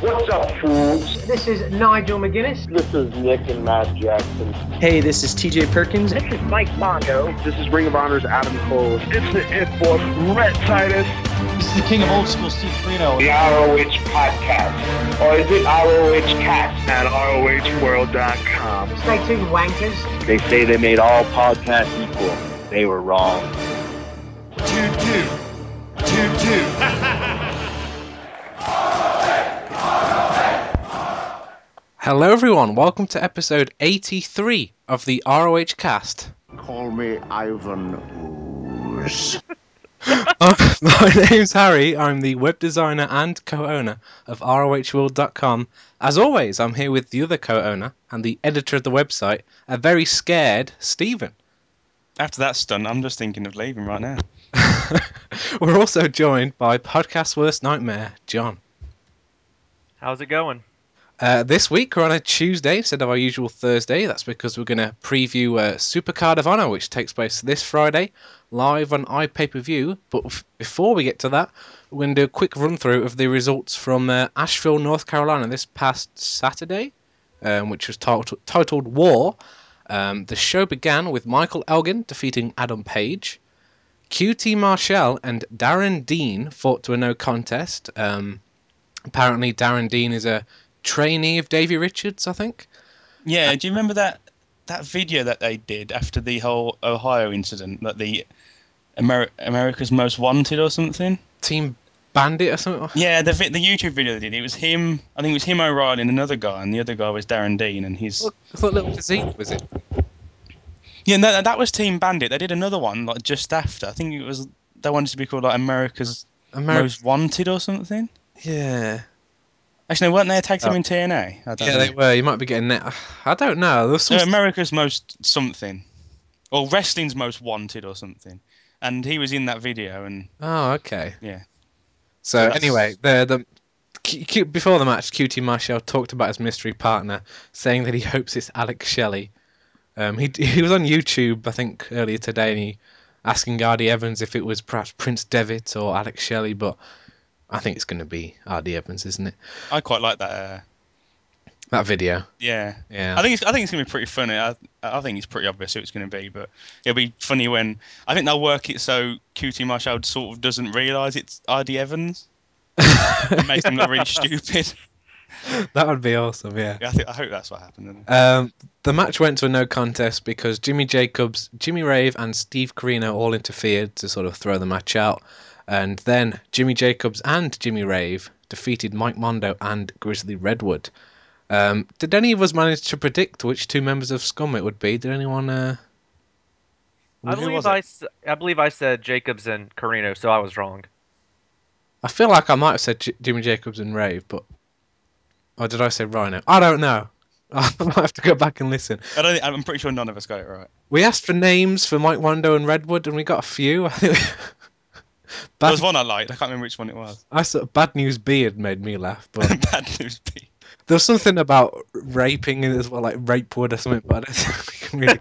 What's up, fools? This is Nigel McGuinness. This is Nick and Matt Jackson. Hey, this is TJ Perkins. This is Mike Mondo. This is Ring of Honor's Adam Cole. It's the It Boy, Rhett Titus. This is the King of Old School, Steve Corino. The ROH Podcast. Or is it ROH Cast? At ROHWorld.com. Stay tuned, wankers. They say they made all podcasts equal. They were wrong. Two, two. Two, two. Hello, everyone. Welcome to episode 83 of the ROH cast. Call me Ivan Ooze. uh, my name's Harry. I'm the web designer and co owner of ROHworld.com. As always, I'm here with the other co owner and the editor of the website, a very scared Stephen. After that stunt, I'm just thinking of leaving right now. We're also joined by Podcast Worst Nightmare, John. How's it going? Uh, this week we're on a Tuesday instead of our usual Thursday. That's because we're going to preview uh, Supercard of Honor, which takes place this Friday, live on iPay per view. But f- before we get to that, we're going to do a quick run through of the results from uh, Asheville, North Carolina, this past Saturday, um, which was t- titled War. Um, the show began with Michael Elgin defeating Adam Page. QT Marshall and Darren Dean fought to a no contest. Um, apparently, Darren Dean is a trainee of Davey Richards, I think. Yeah, do you remember that that video that they did after the whole Ohio incident, that the Ameri- America's Most Wanted or something? Team Bandit or something? Yeah, the the YouTube video they did. It was him. I think it was him O'Reilly and another guy, and the other guy was Darren Dean, and his. What, what little physique was it? Yeah, no, that was Team Bandit. They did another one like just after. I think it was they wanted to be called like America's Ameri- Most Wanted or something. Yeah. Actually, weren't they a tag team Oh. in TNA? I don't Yeah, know. they were. You might be getting that. I don't know. Some No, America's Most something, or Wrestling's Most Wanted or something. And he was in that video, and Oh, okay. yeah, So that's- anyway, the the before the match, QT Marshall talked about his mystery partner, saying that he hopes it's Alex Shelley. Um, he he was on YouTube, I think, earlier today, and he asking RD Evans if it was perhaps Prince Devitt or Alex Shelley, but I think it's going to be RD Evans, isn't it? I quite like that. Uh, That video. yeah, Yeah. I think it's I think it's gonna be pretty funny. I I think it's pretty obvious who it's gonna be, but it'll be funny when I think they'll work it so QT Marshall sort of doesn't realise it's RD Evans. it makes him look really stupid. that would be awesome. Yeah. I think I hope that's what happened. Um, the match went to a no contest because Jimmy Jacobs, Jimmy Rave, and Steve Corino all interfered to sort of throw the match out. And then Jimmy Jacobs and Jimmy Rave defeated Mike Mondo and Grizzly Redwood. Um, did any of us manage to predict which two members of Scum it would be? Did anyone? Uh... I believe was I, it? s- I believe I said Jacobs and Corino, so I was wrong. I feel like I might have said J- Jimmy Jacobs and Rave, but or did I say Rhino? I don't know. I might have to go back and listen. I don't. Think, I'm pretty sure none of us got it right. We asked for names for Mike Mondo and Redwood, and we got a few. I think. There Bad, was one I liked. I can't remember which one it was. I saw Bad News Beard made me laugh, but Bad news. Pete. there was something about raping in as well, like rape Rapewood or something. But I don't think we can really.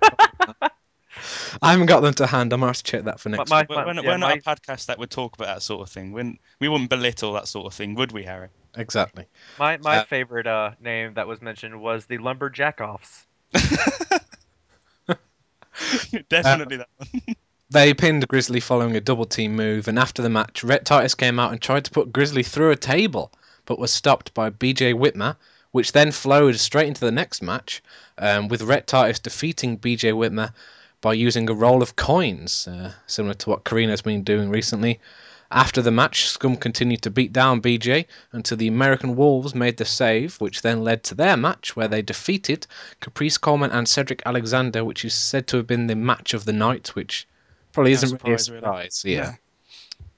I haven't got them to hand. I might have to check that for next. my- week. We're, we're not, yeah, we're not my- a podcast that would talk about that sort of thing. We're, we wouldn't belittle that sort of thing, would we, Harry? Exactly. My my Uh, favorite uh, name that was mentioned was the Lumberjack Offs. Definitely that one. They pinned Grizzly following a double team move, and after the match, Rhett Titus came out and tried to put Grizzly through a table, but was stopped by BJ Whitmer, which then flowed straight into the next match, um, with Rhett Titus defeating BJ Whitmer by using a roll of coins, uh, similar to what Corino's been doing recently. After the match, Scum continued to beat down BJ until the American Wolves made the save, which then led to their match where they defeated Caprice Coleman and Cedric Alexander, which is said to have been the match of the night, which probably No isn't really a surprise, surprise. Yeah.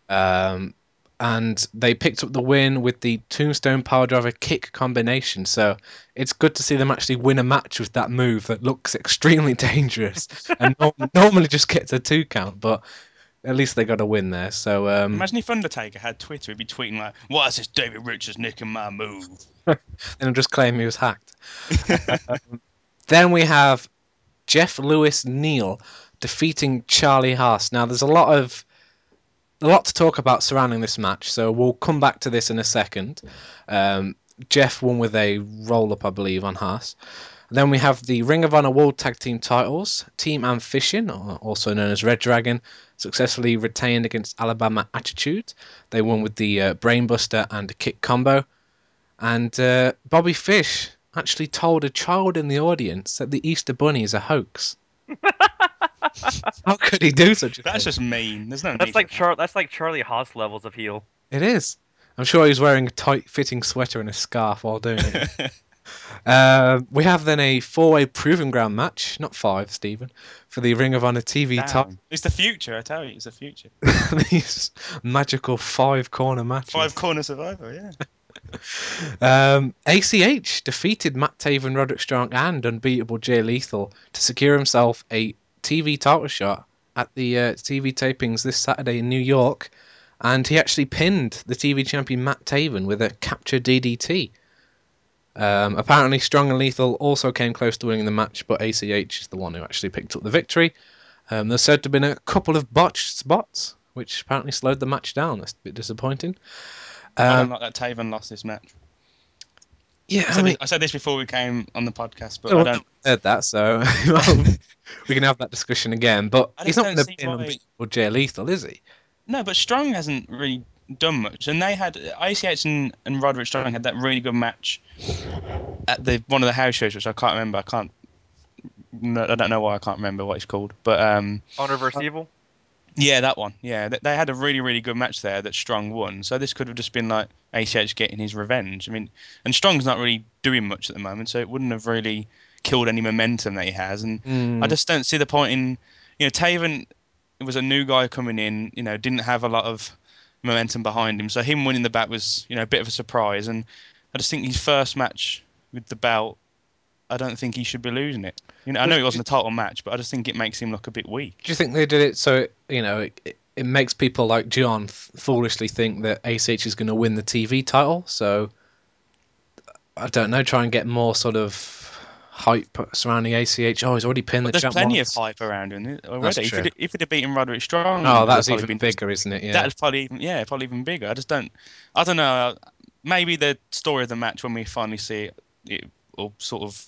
Um, and they picked up the win with the Tombstone Power Driver kick combination. So it's good to see them actually win a match with that move that looks extremely dangerous and no- normally just gets a two count, but at least they got a win there. So um, Imagine if Undertaker had Twitter, he'd be tweeting like, "What is this David Richards nicking my move?" and just claim he was hacked. Um, then we have Jeff Lewis Neal defeating Charlie Haas. Now there's a lot of a lot to talk about surrounding this match, so we'll come back to this in a second. Um, Jeff won with a roll up, I believe, on Haas. Then we have the Ring of Honor World Tag Team titles. Team Ambition, or also known as Red Dragon, successfully retained against Alabama Attitude. They won with the uh, Brainbuster and Kick combo. And uh, Bobby Fish actually told a child in the audience that the Easter Bunny is a hoax. How could he do such a That's thing? just mean. There's no That's like for Char- that's like Charlie Haas levels of heel. It is. I'm sure he's wearing a tight fitting sweater and a scarf while doing it. Uh, we have then a four way proving ground match, not five, Stephen, for the Ring of Honor TV Damn. top. It's the future, I tell you. It's the future. These magical five corner matches. Five corner survivor, yeah. Um, ACH defeated Matt Taven, Roderick Strong, and unbeatable Jay Lethal to secure himself a TV title shot at the uh, TV tapings this Saturday in New York. And he actually pinned the TV champion Matt Taven with a capture DDT. Um, apparently, Strong and Lethal also came close to winning the match, but ACH is the one who actually picked up the victory. Um, there's said to have been a couple of botched spots, which apparently slowed the match down. That's a bit disappointing. I Um, don't like that Taven lost this match. Yeah, I I said, mean, this, I said this before we came on the podcast, but Oh, I don't. heard that, so we can have that discussion again. But I he's not don't going to see be an unbeatable Jay Lethal, is he? No, but Strong hasn't really done much, and they had ACH and, and Roderick Strong had that really good match at the one of the house shows, which I can't remember. I can't. No, I don't know why I can't remember what it's called, but um, Honor versus Evil. Yeah, that one. Yeah, they, they had a really really good match there that Strong won. So this could have just been like ACH getting his revenge. I mean, and Strong's not really doing much at the moment, so it wouldn't have really killed any momentum that he has. And Mm. I just don't see the point in, you know, Taven was a new guy coming in, you know, didn't have a lot of momentum behind him. So him winning the bat was, you know, a bit of a surprise. And I just think his first match with the belt, I don't think he should be losing it. You know, I know it wasn't a title match, but I just think it makes him look a bit weak. Do you think they did it so it, you know it, it- makes people like John f- foolishly think that ACH is going to win the TV title? So I don't know, try and get more sort of hype surrounding ACH. Oh, he's already pinned the there's plenty once. of hype around him already. If he'd, if he'd have beaten Roderick Strong, Oh, that's even been- bigger, isn't it? Yeah. That's probably even, yeah, probably even bigger. I just don't. I don't know. Maybe the story of the match when we finally see it, it will sort of,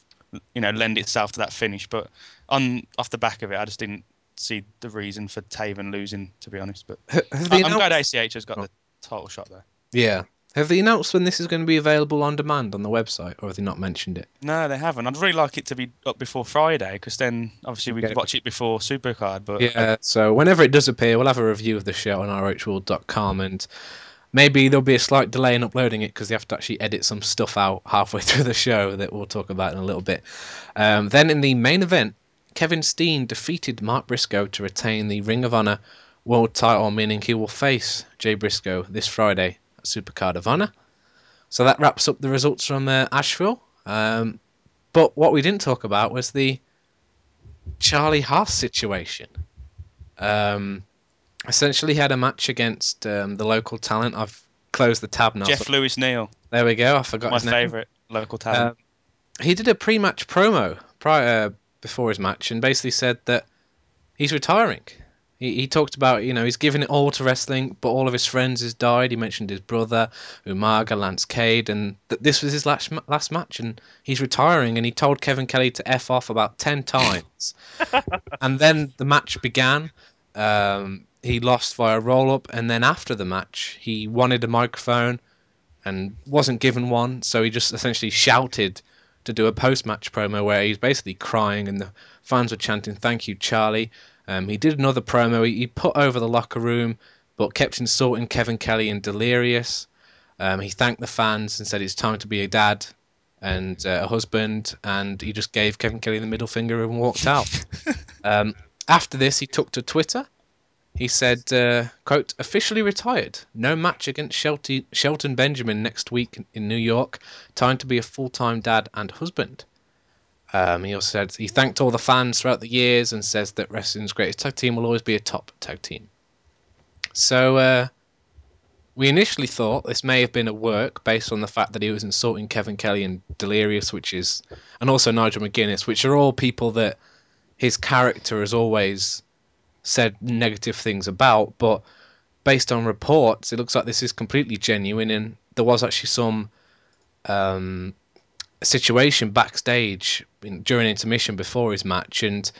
you know, lend itself to that finish. But on off the back of it, I just didn't see the reason for Taven losing. To be honest, but H- have I, they I'm glad ACH has got Oh. the title shot there. Yeah. Have they announced when this is going to be available on demand on the website, or have they not mentioned it? No, they haven't. I'd really like it to be up before Friday because then obviously we Get could watch it before Supercard. But Yeah, uh, so whenever it does appear, we'll have a review of the show on rhworld.com and maybe there'll be a slight delay in uploading it because they have to actually edit some stuff out halfway through the show that we'll talk about in a little bit. Um, then in the main event, Kevin Steen defeated Mark Briscoe to retain the Ring of Honor World title, meaning he will face Jay Briscoe this Friday at Supercard of Honor. So that wraps up the results from uh, Asheville. Um, but what we didn't talk about was the Charlie Haas situation. Um, essentially, had a match against um, the local talent. I've closed the tab now. Jeff so- Lewis Neal, there we go. I forgot my his name. favourite local talent. Um, he did a pre-match promo prior before his match and basically said that he's retiring. He, he talked about you know he's giving it all to wrestling, but all of his friends has died. He mentioned his brother, Umaga, Lance Cade, and that this was his last last match, and he's retiring. And he told Kevin Kelly to f off about ten times, and then the match began. Um, he lost via roll up, and then after the match, he wanted a microphone and wasn't given one, so he just essentially shouted to do a post match promo where he's basically crying and the fans were chanting, Thank you, Charlie. Um, he did another promo. He, he put over the locker room, but kept insulting Kevin Kelly and Delirious. Um, he thanked the fans and said it's time to be a dad and uh, a husband, and he just gave Kevin Kelly the middle finger and walked out. um, after this, he took to Twitter. He said, uh, quote, officially retired. No match against Shelty, Shelton Benjamin next week in New York. Time to be a full-time dad and husband. Um, he also said he thanked all the fans throughout the years and says that wrestling's greatest tag team will always be a top tag team. So uh, we initially thought this may have been a work based on the fact that he was insulting Kevin Kelly and Delirious, which is, and also Nigel McGuinness, which are all people that his character has always said negative things about. But based on reports, it looks like this is completely genuine, and there was actually some um, situation backstage in, during intermission before his match, and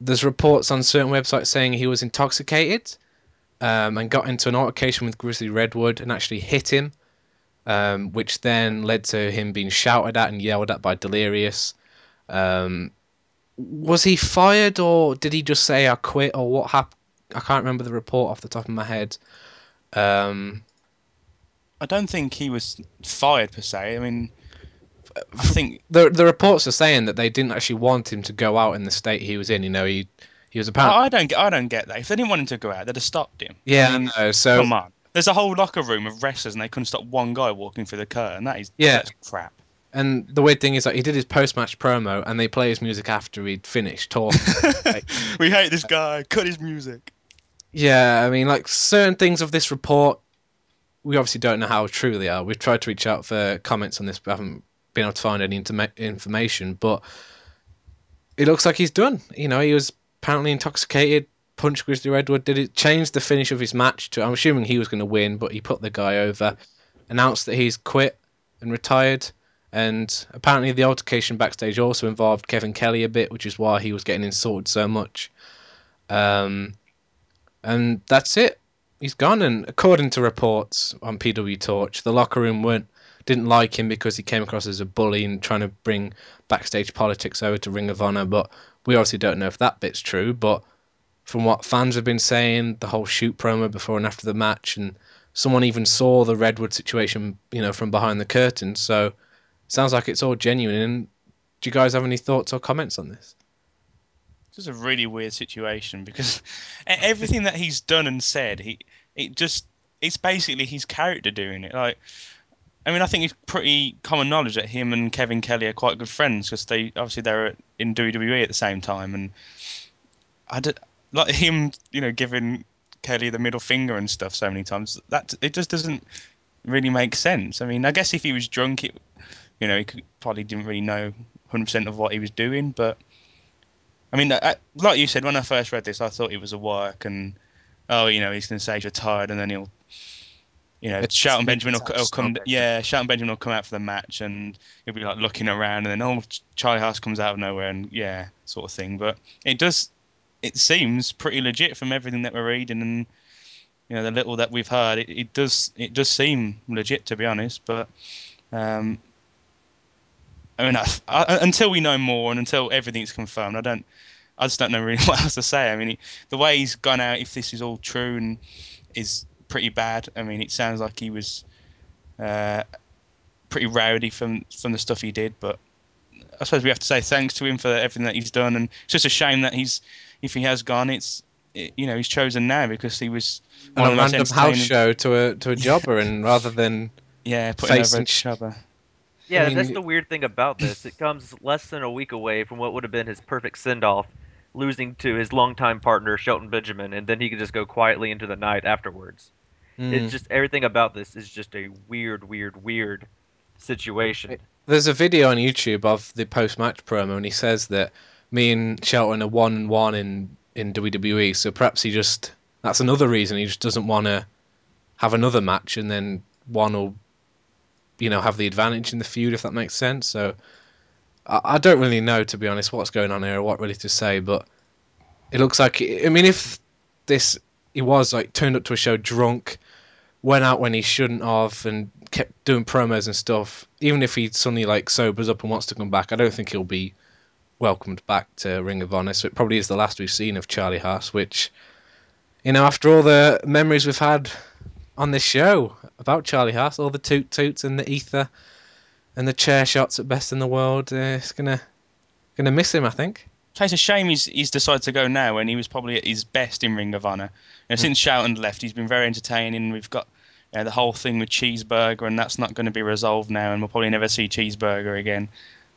there's reports on certain websites saying he was intoxicated um, and got into an altercation with Grizzly Redwood and actually hit him, um, which then led to him being shouted at and yelled at by Delirious. Um, was he fired or did he just say I quit or what happened? I can't remember the report off the top of my head. Um, I don't think he was fired per se. I mean, I think the the reports are saying that they didn't actually want him to go out in the state he was in. You know, he he was apparently. I don't get. I don't get that. If they didn't want him to go out, they'd have stopped him. Yeah, I mean, know. So come on. There's a whole locker room of wrestlers, and they couldn't stop one guy walking through the curtain. That is Yeah. crap. And the weird thing is that he did his post match promo, and they play his music after he'd finished talking. Like- we hate this guy. Cut his music. yeah, I mean, like certain things of this report, we obviously don't know how true they are. We've tried to reach out for comments on this, but haven't been able to find any interma- information. But it looks like he's done. You know, he was apparently intoxicated. Punched Grizzly Redwood. Did it change the finish of his match? To I'm assuming he was going to win, but he put the guy over. Announced that he's quit and retired. And apparently, the altercation backstage also involved Kevin Kelly a bit, which is why he was getting insulted so much. Um, and that's it. He's gone. And according to reports on PW Torch, the locker room weren't didn't like him because he came across as a bully and trying to bring backstage politics over to Ring of Honor. But we obviously don't know if that bit's true. But from what fans have been saying, the whole shoot promo before and after the match, and someone even saw the Redwood situation, you know, from behind the curtain. So sounds like it's all genuine. And do you guys have any thoughts or comments on this? This is a really weird situation because everything that he's done and said, he it just it's basically his character doing it. Like, I mean, I think it's pretty common knowledge that him and Kevin Kelly are quite good friends because they obviously they were in WWE at the same time, and I did, like him, you know, giving Kelly the middle finger and stuff so many times. That it just doesn't really make sense. I mean, I guess if he was drunk, it, you know, he could, probably didn't really know 100% of what he was doing, but. I mean, I, like you said, when I first read this, I thought it was a work, and oh, you know, he's going to say he's retired, and then he'll, you know, It's- Shelton Benjamin will, will come, yeah, Shelton Benjamin will come out for the match, and he'll be like looking around, and then oh, Charlie Haas comes out of nowhere, and yeah, sort of thing. But it does, it seems pretty legit from everything that we're reading, and you know, the little that we've heard, it, it does, it does seem legit to be honest. But um, I mean, I, I, until we know more and until everything's confirmed, I don't, I just don't know really what else to say. I mean, he, the way he's gone out, if this is all true, and is pretty bad. I mean, it sounds like he was uh, pretty rowdy from from the stuff he did. But I suppose we have to say thanks to him for everything that he's done, and it's just a shame that he's, if he has gone, it's. It, you know, he's chosen now because he was On one a random house show to a to a jobber, and rather than Yeah, putting over a chubber. Yeah, mean, that's the weird thing about this. It comes less than a week away from what would have been his perfect send off, losing to his longtime partner Shelton Benjamin, and then he could just go quietly into the night afterwards. Mm. It's just everything about this is just a weird, weird, weird situation. There's a video on YouTube of the post match promo, and he says that me and Shelton are one and one in in WWE. So perhaps he just that's another reason he just doesn't want to have another match, and then one will, you know, have the advantage in the feud if that makes sense. So I, I don't really know to be honest what's going on here or what really to say, but it looks like I mean if this he was like turned up to a show drunk went out when he shouldn't have and kept doing promos and stuff, even if he suddenly like sobers up and wants to come back, I don't think he'll be welcomed back to Ring of Honor. So it probably is the last we've seen of Charlie Haas, which, you know, after all the memories we've had on this show about Charlie Haas, all the toot toots and the ether and the chair shots at best in the world, uh, it's gonna gonna miss him, I think. It's a shame he's he's decided to go now when he was probably at his best in Ring of Honor. You know, Since Shelton left, he's been very entertaining. We've got you know, the whole thing with Cheeseburger, and that's not going to be resolved now, and we'll probably never see Cheeseburger again.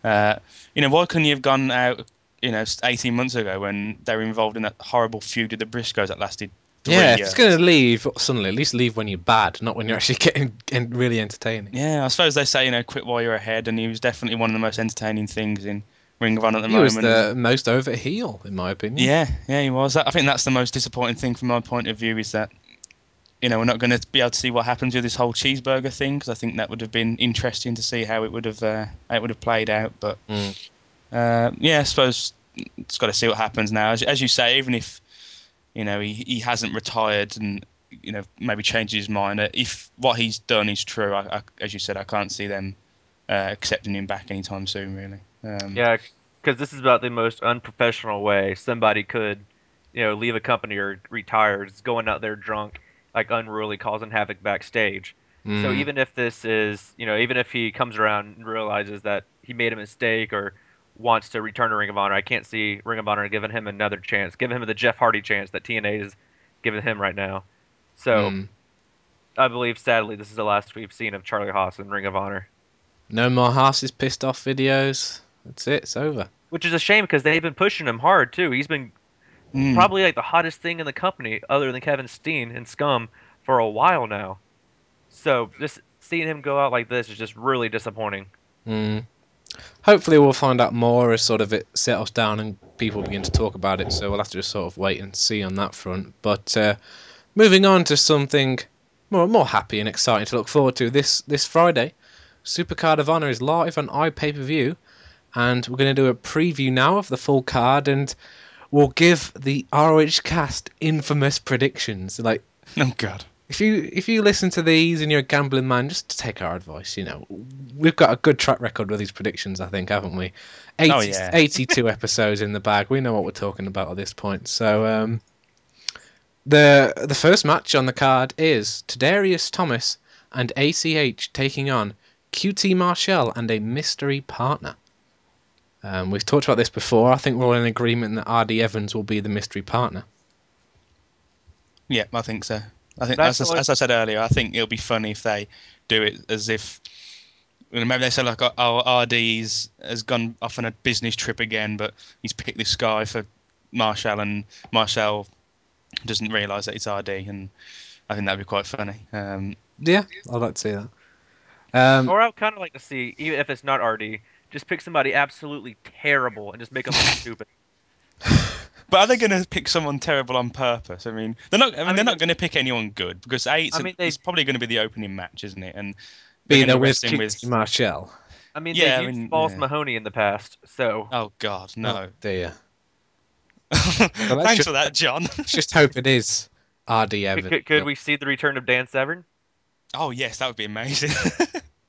Uh, you know, why couldn't you have gone out, you know, 18 months ago when they were involved in that horrible feud with the Briscoes that lasted yeah, if it's gonna leave suddenly, at least leave when you're bad, not when you're actually getting, getting really entertaining. Yeah, I suppose they say, you know, quit while you're ahead, and he was definitely one of the most entertaining things in Ring of Honor at the He moment. was the most over heel, in my opinion. Yeah, yeah, he was. I think that's the most disappointing thing from my point of view is that you know, we're not going to be able to see what happens with this whole cheeseburger thing because I think that would have been interesting to see how it would have uh, how it would have played out. But Mm. uh, yeah, I suppose it's got to see what happens now. As, as you say, even if you know he, he hasn't retired and you know maybe changes his mind, uh, if what he's done is true, I, I, as you said, I can't see them uh, accepting him back anytime soon. Really. Um, Yeah, because this is about the most unprofessional way somebody could, you know, leave a company or retire. Is going out there drunk, like unruly, causing havoc backstage. So Mm. even if this is, you know, even if he comes around and realizes that he made a mistake or wants to return to Ring of Honor, I can't see Ring of Honor giving him another chance, giving him the Jeff Hardy chance that TNA is giving him right now. So Mm. I believe, sadly, this is the last we've seen of Charlie Haas in Ring of Honor. No more Haas's pissed off videos. That's it. It's over. Which is a shame because they've been pushing him hard too. He's been mm. probably like the hottest thing in the company, other than Kevin Steen and Scum, for a while now. So just seeing him go out like this is just really disappointing. Mm. Hopefully, we'll find out more as sort of it settles down and people begin to talk about it. So we'll have to just sort of wait and see on that front. But uh, moving on to something more more happy and exciting to look forward to this this Friday, Supercard of Honor is live on iPay per view, and we're going to do a preview now of the full card and. We'll give the ROH cast infamous predictions. Like Oh God. If you if you listen to these and you're a gambling man, just take our advice. You know, we've got a good track record with these predictions, I think, haven't we? 80, Oh, yeah. 82 episodes in the bag. We know what we're talking about at this point. So, um, the the first match on the card is Tadarius Thomas and ACH taking on QT Marshall and a mystery partner. Um, we've talked about this before. I think we're all in agreement that RD Evans will be the mystery partner. Yeah, I think so. I think, That's as, the as I said earlier, I think it'll be funny if they do it as if maybe they say like, "Oh, RD's has gone off on a business trip again, but he's picked this guy for Marshall, and Marshall doesn't realise that it's RD." And I think that'd be quite funny. Um, Yeah, I'd like to see that. Um, Or I would kind of like to see, even if it's not RD, just pick somebody absolutely terrible and just make them look stupid. But are they going to pick someone terrible on purpose? I mean, they're not. I mean, mean, they're not going to pick anyone good because a, it's, I a- mean, they- it's probably going to be the opening match, isn't it? And they're be gonna there with rest him QT Marshall. I mean, Yeah, they've I used mean, False yeah. Mahoney in the past, so Oh God, no! Oh, dear. Thanks just- for that, John. Just hope it is RD could, Evans. could, could we see the return of Dan Severn? oh yes, that would be amazing.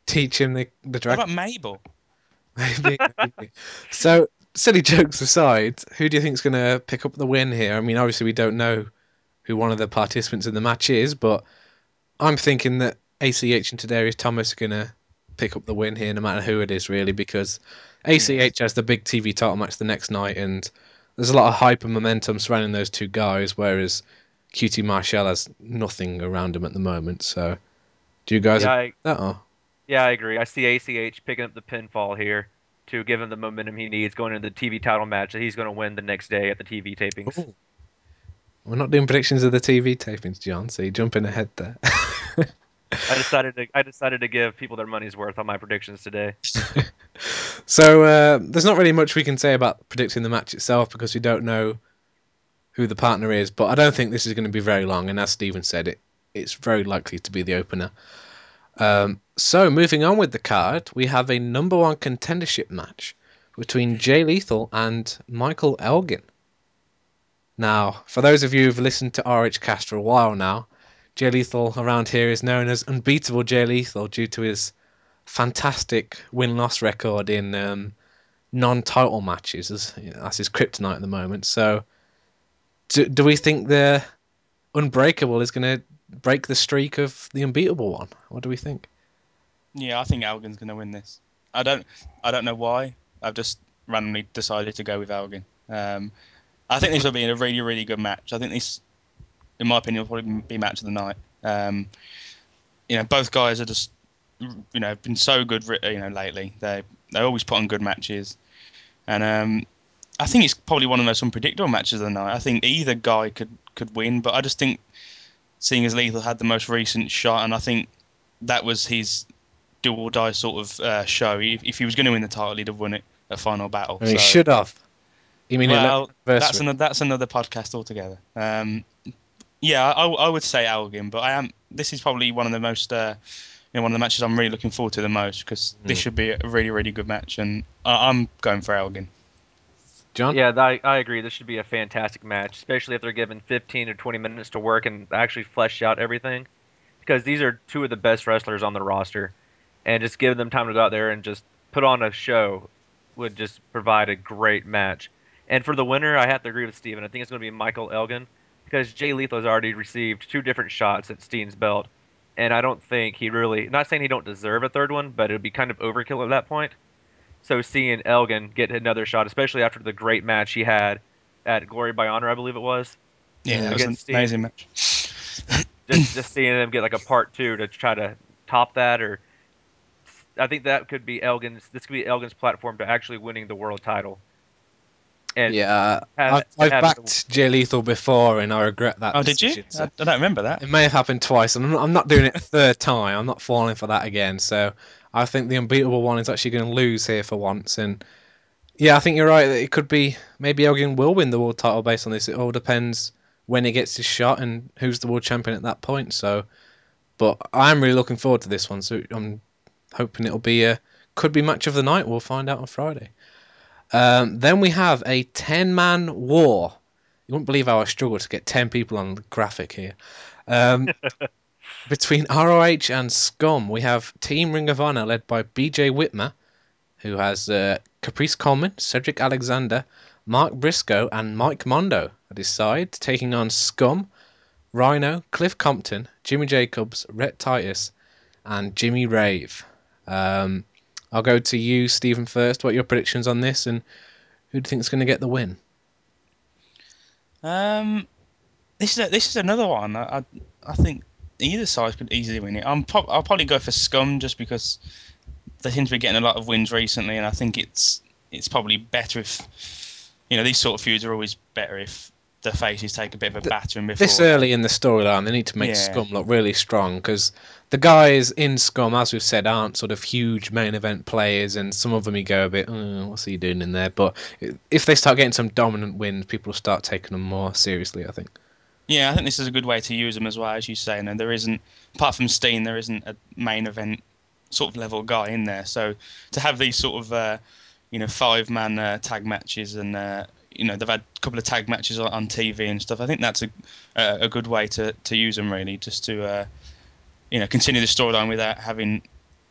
teach him the the what dragon? about Mabel? Maybe, maybe. So, silly jokes aside, who do you think is going to pick up the win here? I mean, obviously we don't know who one of the participants in the match is, but I'm thinking that ACH and Tadarius Thomas are going to pick up the win here, no matter who it is, really, because ACH has the big TV title match the next night, and there's a lot of hype and momentum surrounding those two guys, whereas QT Marshall has nothing around him at the moment. So, do you guys Yeah, agree I, yeah, I agree. I see ACH picking up the pinfall here to give him the momentum he needs going into the TV title match that he's going to win the next day at the TV tapings. Ooh. We're not doing predictions of the TV tapings, John. So you're jumping ahead there. I decided to I decided to give people their money's worth on my predictions today. so uh, there's not really much we can say about predicting the match itself because we don't know who the partner is. But I don't think this is going to be very long. And as Steven said, it it's very likely to be the opener. Um, so moving on with the card, we have a number one contendership match between Jay Lethal and Michael Elgin. Now, for those of you who've listened to RH Cast for a while now, Jay Lethal around here is known as Unbeatable Jay Lethal due to his fantastic win loss record in um, non title matches. As, that's his kryptonite at the moment. So, do, do we think the Unbreakable is going to break the streak of the Unbeatable one? What do we think? Yeah, I think Elgin's going to win this. I don't. I don't know why. I've just randomly decided to go with Elgin. Um, I think this will be a really, really good match. I think this, in my opinion, will probably be match of the night. Um, you know, both guys are just, you know, been so good, you know, lately. They they always put on good matches, and um, I think it's probably one of the most unpredictable matches of the night. I think either guy could could win, but I just think, seeing as Lethal had the most recent shot, and I think that was his do or die sort of uh, show. If, if he was going to win the title, he'd have won it at Final Battle. I mean, he should have. You mean well, that's another that's another podcast altogether. Um, Yeah, I, I would say Elgin, but I am. This is probably one of the most, uh, you know, one of the matches I'm really looking forward to the most because this Mm. should be a really, really good match, and I, I'm going for Elgin. John? Yeah, I, I agree. This should be a fantastic match, especially if they're given 15 or 20 minutes to work and actually flesh out everything. Because these are two of the best wrestlers on the roster, and just giving them time to go out there and just put on a show would just provide a great match. And for the winner, I have to agree with Steven. I think it's going to be Michael Elgin because Jay Lethal has already received two different shots at Steen's belt, and I don't think he really. Not saying he don't deserve a third one, but it would be kind of overkill at that point. So seeing Elgin get another shot, especially after the great match he had at Glory by Honor, I believe it was, Yeah, that was an Steen. amazing match. just just seeing them get like a part two to try to top that, or I think that could be Elgin's. This could be Elgin's platform to actually winning the world title. And yeah, uh, have- I've, I've have the- backed Jay Lethal before, and I regret that. Oh, did you? so- I, I don't remember that. It may have happened twice, and I'm not, I'm not doing it a third time. I'm not falling for that again. So I think the unbeatable one is actually going to lose here for once. And yeah, I think you're right. that It could be maybe Elgin will win the world title based on this. It all depends when he gets his shot and who's the world champion at that point. So, but I'm really looking forward to this one. So I'm hoping it'll be a could be match of the night. We'll find out on Friday. Um, then we have a 10 man war. You wouldn't believe how I struggled to get 10 people on the graphic here. Um, between ROH and Scum, we have Team Ring of Honor led by BJ Whitmer, who has uh, Caprice Coleman, Cedric Alexander, Mark Briscoe, and Mike Mondo at his side, taking on Scum, Rhino, Cliff Compton, Jimmy Jacobs, Rhett Titus, and Jimmy Rave. Um, I'll go to you, Stephen, first. What are your predictions on this, and who do you think is going to get the win? Um, this is a, this is another one. I, I I think either side could easily win it. I'm prob- I'll probably go for Scum just because they seem to be getting a lot of wins recently, and I think it's it's probably better if you know these sort of feuds are always better if the faces take a bit of a battering before. This early in the storyline, they need to make Yeah. Scum look really strong because the guys in Scum, as we've said, aren't sort of huge main event players, and some of them you go a bit, oh, what's he doing in there? But if they start getting some dominant wins, people will start taking them more seriously. I think. Yeah, I think this is a good way to use them as well, as you say. And there isn't, apart from Steen, there isn't a main event sort of level guy in there. So to have these sort of, uh, you know, five man uh, tag matches and, uh, you know, they've had a couple of tag matches on, on TV and stuff. I think that's a a, a good way to, to use them, really, just to, uh, you know, continue the storyline without having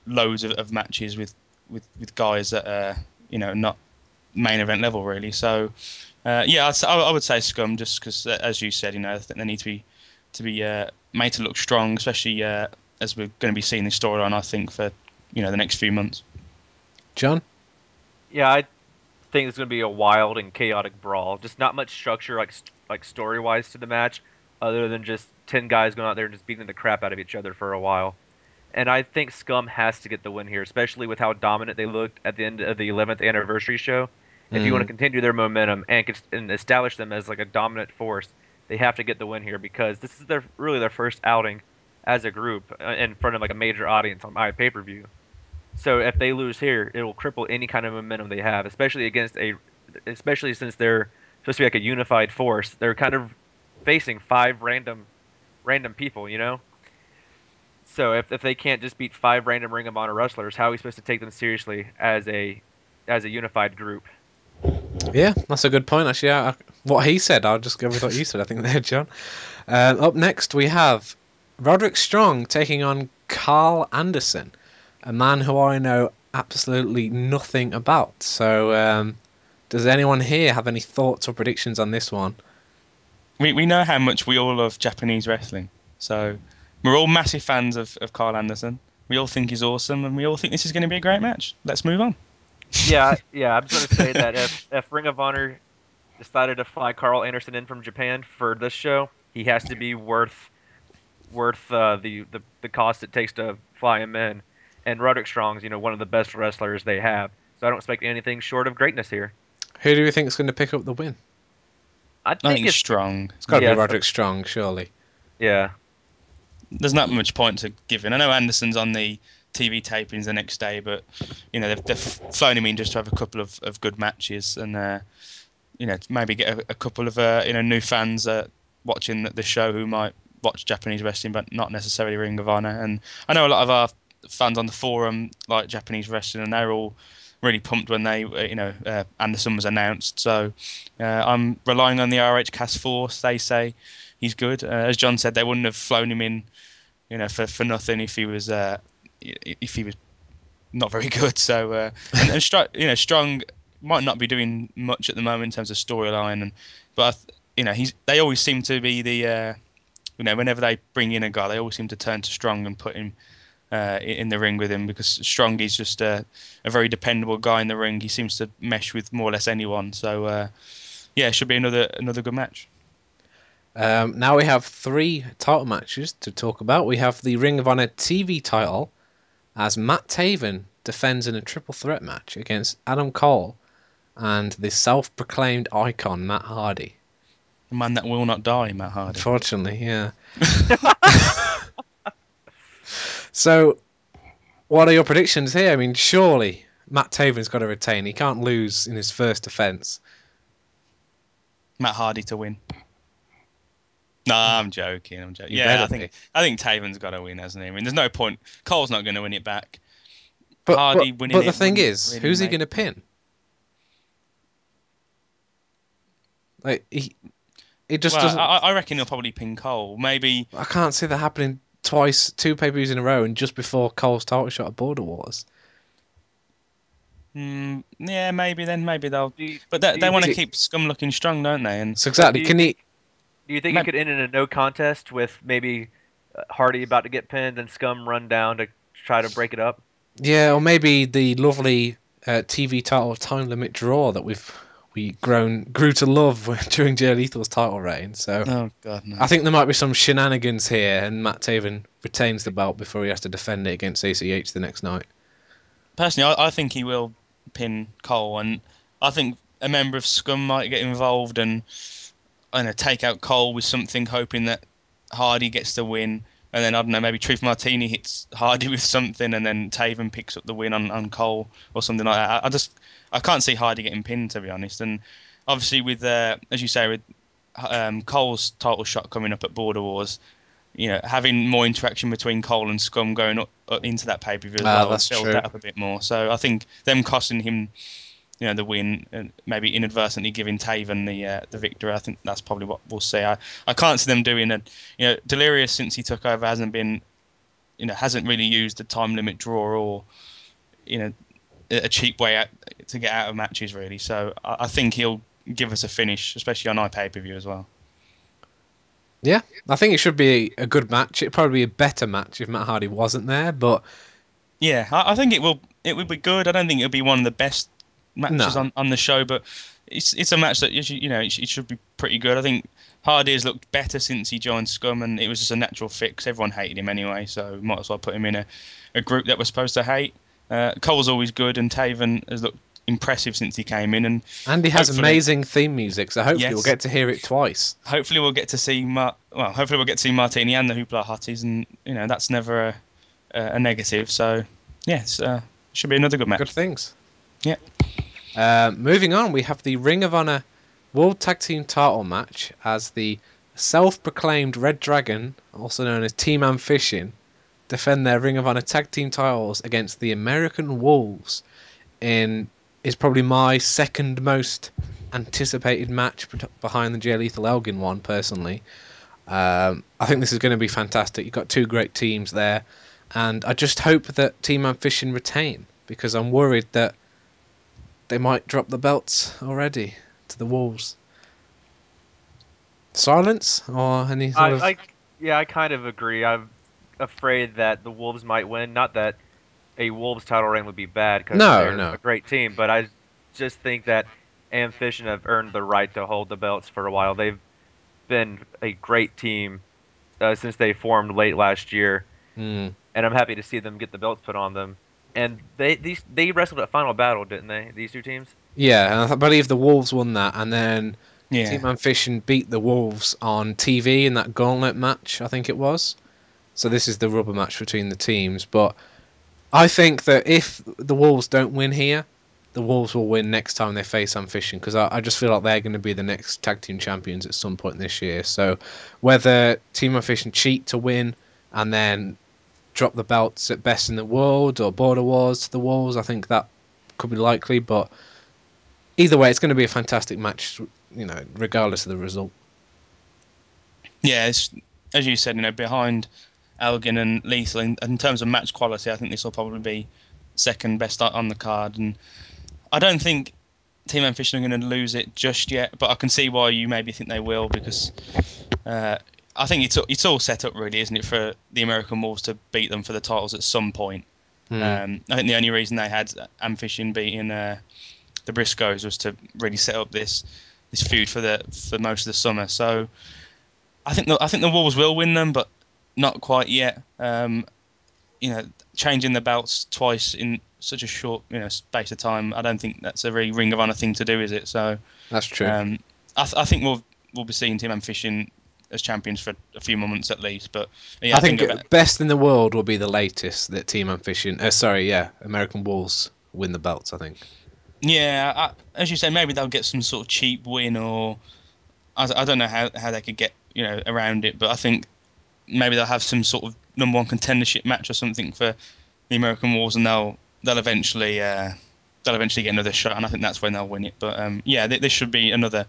loads of, of matches with, with, with guys that are, you know, not main event level, really. So. Uh, yeah, I'd, s- I I would say Scum, just because, uh, as you said, you know, I think they need to be to be uh, made to look strong, especially uh, as we're going to be seeing this storyline. I think for you know the next few months. John. Yeah, I think it's going to be a wild and chaotic brawl. Just not much structure, like like story wise, to the match, other than just ten guys going out there and just beating the crap out of each other for a while. And I think Scum has to get the win here, especially with how dominant they looked at the end of the 11th anniversary show. If you want to continue their momentum and, and establish them as like a dominant force, they have to get the win here because this is their really their first outing as a group uh, in front of like a major audience on my pay per view. So if they lose here, it will cripple any kind of momentum they have, especially against a, especially since they're supposed to be like a unified force. They're kind of facing five random, random people, you know. So if, if they can't just beat five random Ring of Honor wrestlers, how are we supposed to take them seriously as a, as a unified group? Yeah, that's a good point. Actually, I, what he said, I'll just go with what you said. I think there, John. Um, up next, we have Roderick Strong taking on Karl Anderson, a man who I know absolutely nothing about. So, um, does anyone here have any thoughts or predictions on this one? We we know how much we all love Japanese wrestling, so we're all massive fans of of Karl Anderson. We all think he's awesome, and we all think this is going to be a great match. Let's move on. yeah, yeah. I'm just gonna say that if if Ring of Honor decided to fly Karl Anderson in from Japan for this show, he has to be worth worth uh, the, the the cost it takes to fly him in. And Roderick Strong's, you know, one of the best wrestlers they have. So I don't expect anything short of greatness here. Who do you think is going to pick up the win? I I think, think it's strong. It's got to Yeah, be so- Roderick Strong, surely. yeah. There's not much point to giving. I know Anderson's on the TV tapings the next day, but you know they've, they've flown him in just to have a couple of, of good matches and uh, you know maybe get a, a couple of uh, you know new fans uh, watching the, the show who might watch Japanese wrestling but not necessarily Ring of Honor. And I know a lot of our fans on the forum like Japanese wrestling, and they're all really pumped when they, uh, you know, uh, Anderson was announced. So uh, I'm relying on the RH Cast Force. They say he's good. Uh, as John said, they wouldn't have flown him in, you know, for, for nothing if he was uh, if he was not very good. So uh, and, and Str- you know, Strong might not be doing much at the moment in terms of storyline, and but you know, he's they always seem to be the uh, you know, whenever they bring in a guy, they always seem to turn to Strong and put him uh, in the ring with him because Strong is just a, a very dependable guy in the ring. He seems to mesh with more or less anyone. So uh, yeah, it should be another another good match. Um, now we have three title matches to talk about. We have the Ring of Honor TV title as Matt Taven defends in a triple threat match against Adam Cole and the self-proclaimed icon Matt Hardy. The man that will not die, Matt Hardy. Unfortunately, yeah. so, what are your predictions here? I mean, surely Matt Taven's got to retain. He can't lose in his first defense. Matt Hardy to win. No, I'm joking. I'm joking. You yeah, I think be. I think Taven's got to win, hasn't he? I mean, there's no point. Cole's not going to win it back. But, Hardy but, winning but the thing is, really who's he going to pin? Like he, it just well, doesn't. I, I reckon he'll probably pin Cole. Maybe I can't see that happening twice, two pay per views in a row, and just before Cole's title shot at Border Wars. Mm, yeah, maybe then maybe they'll. Do you, But they, they want to keep Scum looking strong, don't they? And So exactly, do you can he? Do you think Ma- it could end in a no contest with maybe uh, Hardy about to get pinned and Scum run down to try to break it up? Yeah, or maybe the lovely uh, TV title time limit draw that we've we grown grew to love during Jay Lethal's title reign. So oh god, no. I think there might be some shenanigans here, and Matt Taven retains the belt before he has to defend it against ACH the next night. Personally, I, I think he will pin Cole, and I think a member of Scum might get involved and I take out Cole with something, hoping that Hardy gets the win. And then I don't know, maybe Truth Martini hits Hardy with something, and then Taven picks up the win on, on Cole or something like that. I, I just I can't see Hardy getting pinned to be honest. And obviously with uh, as you say with um, Cole's title shot coming up at Border Wars, you know having more interaction between Cole and Scum going up, up into that pay per view as Ah, well that's build true. that up a bit more. So I think them costing him you know the win and maybe inadvertently giving Taven the uh, the victory. I think that's probably what we'll see. I, I can't see them doing it. You know, Delirious since he took over hasn't been, you know, hasn't really used the time limit draw or, you know, a cheap way out to get out of matches really. So I, I think he'll give us a finish, especially on iPay per view as well. Yeah, I think it should be a good match. It'd probably be a better match if Matt Hardy wasn't there, but Yeah, I, I think it will. It will be good. I don't think it'll be one of the best matches No. on, on the show, but it's it's a match that you should, you know it, it should be pretty good. I think Hardy has looked better since he joined Scum, and it was just a natural fix. Everyone hated him anyway, so might as well put him in a, a group that we're supposed to hate. Uh, Cole's always good, and Taven has looked impressive since he came in, and Andy has amazing theme music, so hopefully Yes. we'll get to hear it twice. hopefully we'll get to see Mar- well, hopefully we'll get to see Martini and the Hoopla Hotties, and you know that's never a, a, a negative. So yes, uh, should be another good match. Good things. Yeah. Uh, moving on, we have the Ring of Honor World Tag Team Title match as the self-proclaimed Red Dragon, also known as Team Ambition, defend their Ring of Honor Tag Team titles against the American Wolves in is probably my second most anticipated match behind the Jay Lethal Elgin one personally. Um, I think this is going to be fantastic. You've got two great teams there, and I just hope that Team Ambition retain because I'm worried that they might drop the belts already to the Wolves. Silence or any sort I, of I, yeah, I kind of agree. I'm afraid that the Wolves might win. Not that a Wolves title reign would be bad because No, they're no. a great team, but I just think that Ambition have earned the right to hold the belts for a while. They've been a great team uh, since they formed late last year, Hmm. and I'm happy to see them get the belts put on them. And they these they wrestled at Final Battle, didn't they? These two teams. yeah, and I believe the Wolves won that, and then Yeah. Team Ambition beat the Wolves on TV in that gauntlet match, I think it was. So this is the rubber match between the teams. But I think that if the Wolves don't win here, the Wolves will win next time they face Ambition because I, I just feel like they're going to be the next tag team champions at some point this year. So whether Team Ambition cheat to win and then drop the belts at Best in the World or Border Wars to the Wolves, I think that could be likely. But either way, it's going to be a fantastic match, you know, regardless of the result. Yeah, as you said, you know, behind Elgin and Lethal in, in terms of match quality, I think this will probably be second best on the card, and I don't think Team Ambition are going to lose it just yet, but I can see why you maybe think they will because uh, I think it's it's all set up really, isn't it, for the American Wolves to beat them for the titles at some point. Hmm. Um, I think the only reason they had Ambition beating uh, the Briscoes was to really set up this this feud for the for most of the summer. So I think the, I think the Wolves will win them, but not quite yet. Um, you know, changing the belts twice in such a short you know space of time, I don't think that's a really Ring of Honor thing to do, is it? So That's true. um, I, th- I think we'll we'll be seeing Team Ambition as champions for a few moments at least. But yeah, I think about- best in the world will be the latest that Team Ambition. Uh, sorry, yeah, American Wolves win the belts. I think. Yeah, I, as you say, maybe they'll get some sort of cheap win, or I, I don't know how, how they could get you know around it, but I think maybe they'll have some sort of number one contendership match or something for the American Wolves, and they'll they'll eventually uh, they'll eventually get another shot, and I think that's when they'll win it. But um, yeah, th- this should be another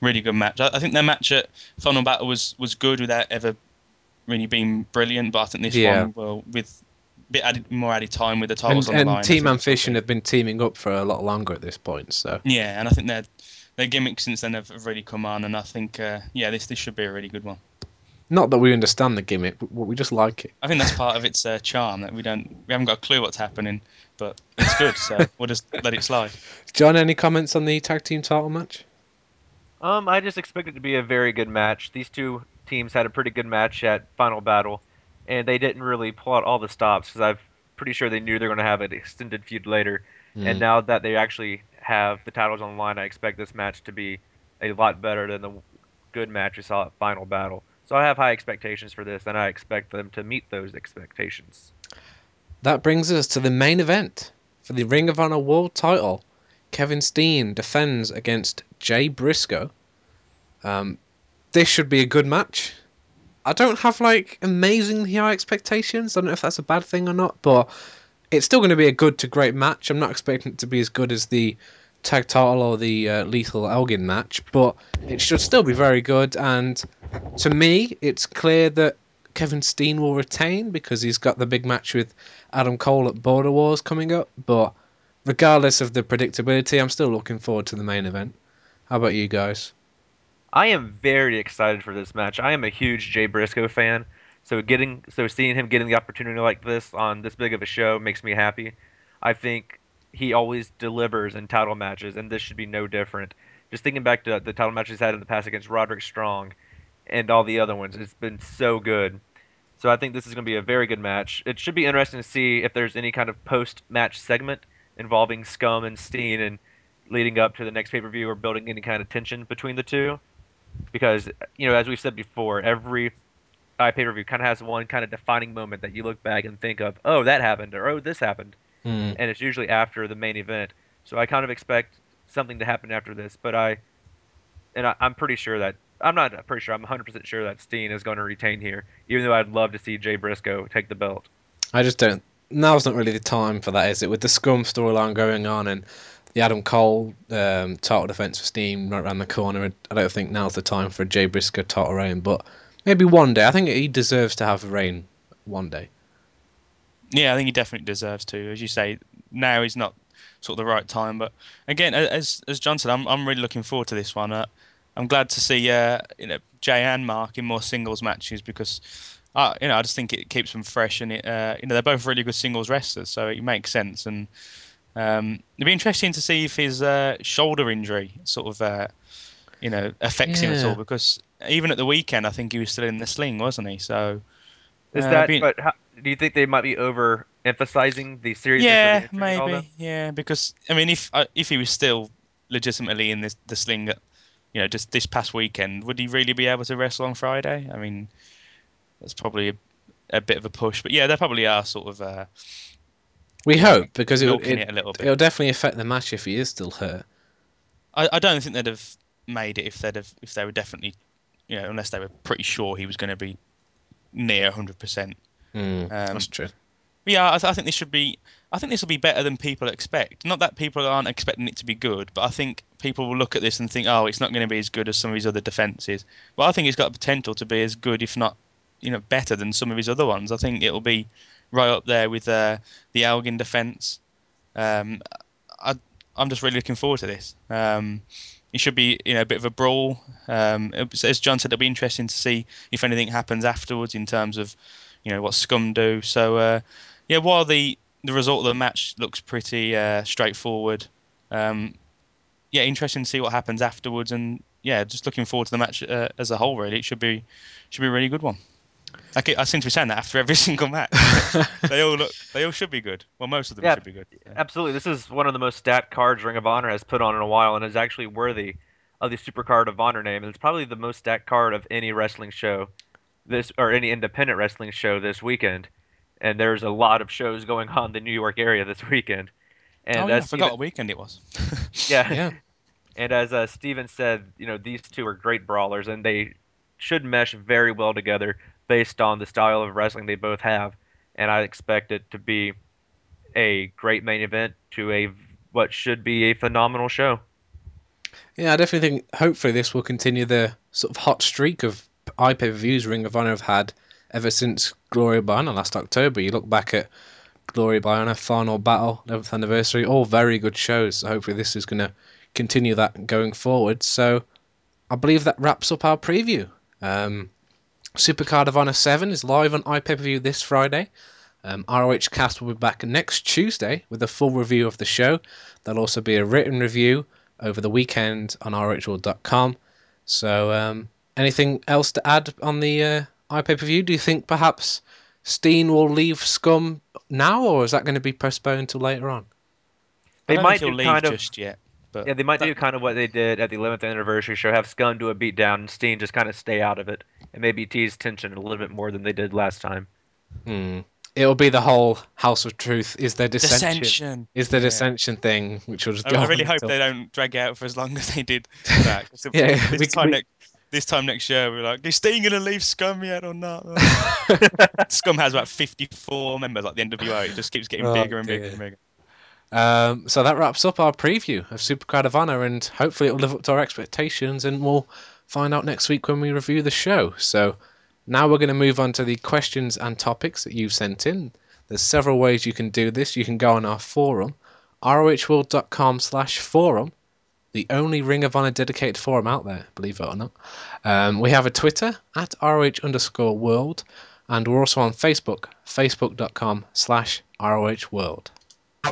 really good match. I, I think their match at Final Battle was was good without ever really being brilliant, but I think this Yeah. one will with a bit added, more added time with the titles And, on the and line. Team have been teaming up for a lot longer at this point. So Yeah, and I think their their gimmicks since then have, have really come on, and I think uh, yeah, this this should be a really good one. not that we understand the gimmick, but we just like it. I think that's part of its uh, charm that we don't we haven't got a clue what's happening, but it's good, so we'll just let it slide. John, any comments on the tag team title match? Um, I just expect it to be a very good match. These two teams had a pretty good match at Final Battle, and they didn't really pull out all the stops because I'm pretty sure they knew they were going to have an extended feud later. Mm. And now that they actually have the titles on the line, I expect this match to be a lot better than the good match we saw at Final Battle. So I have high expectations for this, and I expect them to meet those expectations. That brings us to the main event for the Ring of Honor World Title. Kevin Steen defends against Jay Briscoe. Um, this should be a good match. I don't have like amazingly high expectations. I don't know if that's a bad thing or not, but it's still going to be a good to great match. I'm not expecting it to be as good as the tag title or the uh, Lethal Elgin match, but it should still be very good. And to me, it's clear that Kevin Steen will retain because he's got the big match with Adam Cole at Border Wars coming up. But regardless of the predictability, I'm still looking forward to the main event. How about you guys? I am very excited for this match. I am a huge Jay Briscoe fan, so getting so seeing him getting the opportunity like this on this big of a show makes me happy. I think he always delivers in title matches, and this should be no different. Just thinking back to the title matches he's had in the past against Roderick Strong and all the other ones, it's been so good. So I think this is going to be a very good match. It should be interesting to see if there's any kind of post-match segment involving Scum and Steen and leading up to the next pay-per-view or building any kind of tension between the two because you know as we've said before every uh, pay-per-view kind of has one kind of defining moment that you look back and think of oh that happened or oh this happened Hmm. and it's usually after the main event so i kind of expect something to happen after this but i and I, i'm pretty sure that i'm not pretty sure i'm 100% sure that steen is going to retain here even though i'd love to see jay briscoe take the belt I just don't. Now's not really the time for that, is it? With the Scum storyline going on and the Adam Cole um, title defense for Steen right around the corner, I don't think now's the time for a Jay Briscoe title reign. But maybe one day. I think he deserves to have a reign one day. Yeah, I think he definitely deserves to. As you say, now is not sort of the right time. But again, as as John said, I'm I'm really looking forward to this one. Uh, I'm glad to see uh, you know Jay and Mark in more singles matches because uh, you know I just think it keeps them fresh and it uh, you know they're both really good singles wrestlers, so it makes sense. And um, it'd be interesting to see if his uh, shoulder injury sort of uh, you know affects him at all because even at the weekend I think he was still in the sling, wasn't he? So is uh, that being- but how, do you think they might be over emphasizing the seriousness yeah, of the injury and all that? maybe. Yeah, because I mean, if uh, if he was still legitimately in this the sling, you know, just this past weekend, would he really be able to wrestle on Friday? I mean, that's probably a, a bit of a push, but yeah, there probably are sort of uh, We hope because it, milking it, it a little bit. it'll definitely affect the match if he is still hurt. I, I don't think they'd have made it if they'd have if they were definitely, you know, unless they were pretty sure he was going to be near 100%. Mm, Um, that's true. Yeah, I, th- I think this should be. I think this will be better than people expect. Not that people aren't expecting it to be good, but I think people will look at this and think, oh, it's not going to be as good as some of his other defenses. But I think it's got the potential to be as good, if not, you know, better than some of his other ones. I think it'll be right up there with uh, the Elgin defense. Um, I, I'm just really looking forward to this. Um, it should be, you know, a bit of a brawl. Um, as John said, it'll be interesting to see if anything happens afterwards in terms of, you know, what Scum do. So, uh, yeah, while the the result of the match looks pretty uh, straightforward, um, yeah, interesting to see what happens afterwards, and yeah, just looking forward to the match uh, as a whole. Really, it should be should be a really good one. I, ke- I seem to be saying that after every single match. they all look, they all should be good. Well, most of them Yeah. should be good. Absolutely. This is one of the most stat cards Ring of Honor has put on in a while and is actually worthy of the Supercard of Honor name. And it's probably the most stat card of any wrestling show this or any independent wrestling show this weekend. And there's a lot of shows going on in the New York area this weekend. And oh, yeah, I forgot Steven- what weekend it was. yeah. Yeah. And as uh, Steven said, you know, these two are great brawlers and they should mesh very well together based on the style of wrestling they both have. And I expect it to be a great main event to a what should be a phenomenal show. Yeah, I definitely think hopefully this will continue the sort of hot streak of iPay views Ring of Honor have had ever since Glory by Honor last October. You look back at Glory by Honor, Final Battle, 11th Anniversary, all very good shows. So hopefully this is going to continue that going forward. So I believe that wraps up our preview. Um, Supercard of Honor 7 is live on iPay per view this Friday. Um, ROH Cast will be back next Tuesday with a full review of the show. There'll also be a written review over the weekend on ROHworld.com. So, um, anything else to add on the uh, iPay per view? Do you think perhaps Steen will leave Scum now, or is that going to be postponed till later on? They I don't might think he'll do leave kind of just yet. But yeah, they might that- do kind of what they did at the 11th anniversary show, have Scum do a beatdown and Steen just kind of stay out of it and maybe tease tension a little bit more than they did last time. Hmm. It'll be the whole House of Truth. Is there dissension? dissension. Is there Yeah. dissension thing, which will just I, go I really hope until- they don't drag it out for as long as they did that. 'Cause if- Yeah, this we- time we- next this time next year, we're like, is Steen gonna leave Scum yet or not? Scum has about 54 members, at the NWO. It just keeps getting Oh, bigger and bigger and bigger. Um, so that wraps up our preview of Supercard of Honor, and hopefully it'll live up to our expectations, and we'll find out next week when we review the show. So now we're going to move on to the questions and topics that you've sent in. There's several ways you can do this. You can go on our forum, rohworld.com slash forum, the only Ring of Honor dedicated forum out there, believe it or not. Um, we have a Twitter, at roh underscore world, and we're also on Facebook, facebook.com slash rohworld.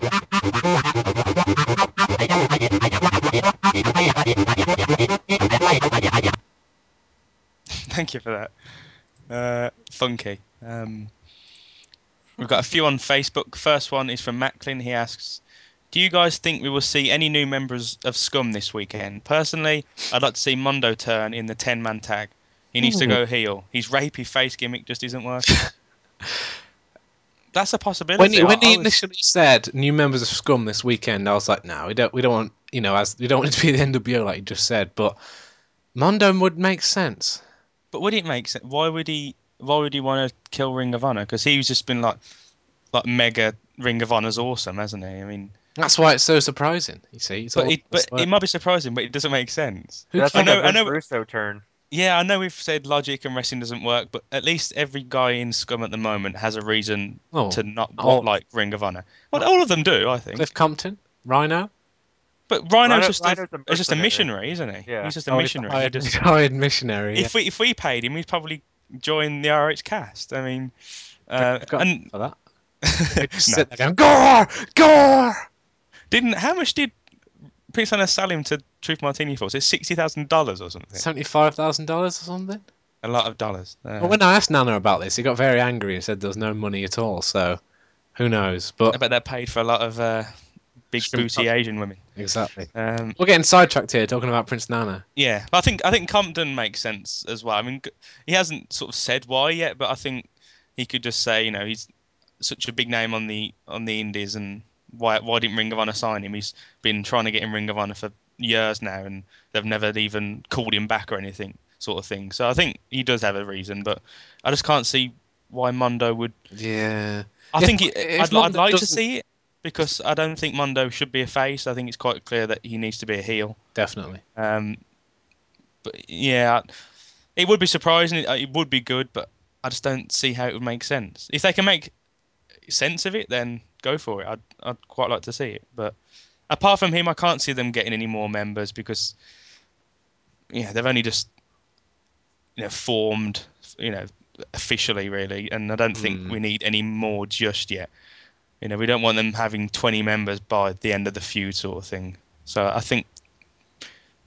Thank you for that. Uh, funky. Um, we've got a few on Facebook. First one is from Macklin. He asks, "Do you guys think we will see any new members of Scum this weekend? Personally, I'd like to see Mondo turn in the ten-man tag. He needs to go heel. His rapey face gimmick just isn't working." That's a possibility. When he, when I- I he was- initially said new members of Scum this weekend, I was like, no, we don't we don't want you know as we don't want it to be the NWO like you just said, but Mondo would make sense. But would it make sense? Why would he? Why would he want to kill Ring of Honor? Because he's just been like, like mega Ring of Honor's awesome, hasn't he? I mean, That's why it's so surprising. You see, it's but all- it, but like- it might be surprising, but it doesn't make sense. That's cares? like I know- a I Vince know- Russo turn. Yeah, I know we've said logic and wrestling doesn't work, but at least every guy in Scum at the moment has a reason Oh, to not oh. want like Ring of Honor. Well, all of them do, I think. Cliff Compton, Rhino. But Rhino's Rhino- just Rhino's a, a is just a mercenary. missionary, isn't he? Yeah. He's just a Oh, he's missionary. a He hired, just- hired missionary. yeah. if we if we paid him, he'd probably join the RH cast. I mean, uh, got and for that. No. sit there going, Gore! Gore! Didn't how much did Prince Nana sell him to Truth Martini for? Was it sixty thousand dollars or something? Seventy-five thousand dollars or something. A lot of dollars. Uh, Well, when I asked Nana about this, he got very angry and said there's no money at all. So, who knows? But I bet they're paid for a lot of uh, big booty. Asian women. exactly, Um, we're getting sidetracked here talking about Prince Nana. yeah, but I think I think Compton makes sense as well. I mean, he hasn't sort of said why yet, but I think he could just say, you know, he's such a big name on the on the Indies, and why why didn't Ring of Honor sign him? He's been trying to get in Ring of Honor for years now, and they've never even called him back or anything, sort of thing. So I think he does have a reason, but I just can't see why Mondo would. Yeah. I If- think it, I'd, I'd like to see it because I don't think Mondo should be a face. I think it's quite clear that he needs to be a heel. Definitely. Um, but yeah, it would be surprising. It, it would be good, but I just don't see how it would make sense. If they can make sense of it, then go for it. I'd I'd quite like to see it. But apart from him, I can't see them getting any more members because yeah, they've only just you know formed you know officially really, and I don't think Mm. we need any more just yet. You know, we don't want them having 20 members by the end of the feud, sort of thing. So I think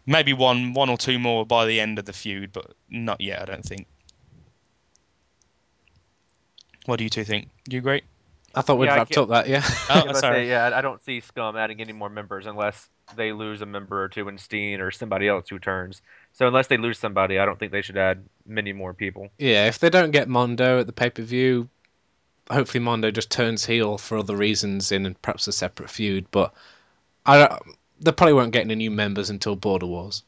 maybe one, one or two more by the end of the feud, but not yet. I don't think. What do you two think? Do you agree? I thought we'd Yeah, I wrapped up that, yeah. Oh, Yeah, sorry. they- yeah, I- I don't see Scum adding any more members unless they lose a member or two in Steen or somebody else who turns. So unless they lose somebody, I don't think they should add many more people. Yeah, if they don't get Mondo at the pay per view, hopefully Mondo just turns heel for other reasons in perhaps a separate feud. But I don't, they probably won't get any new members until Border Wars.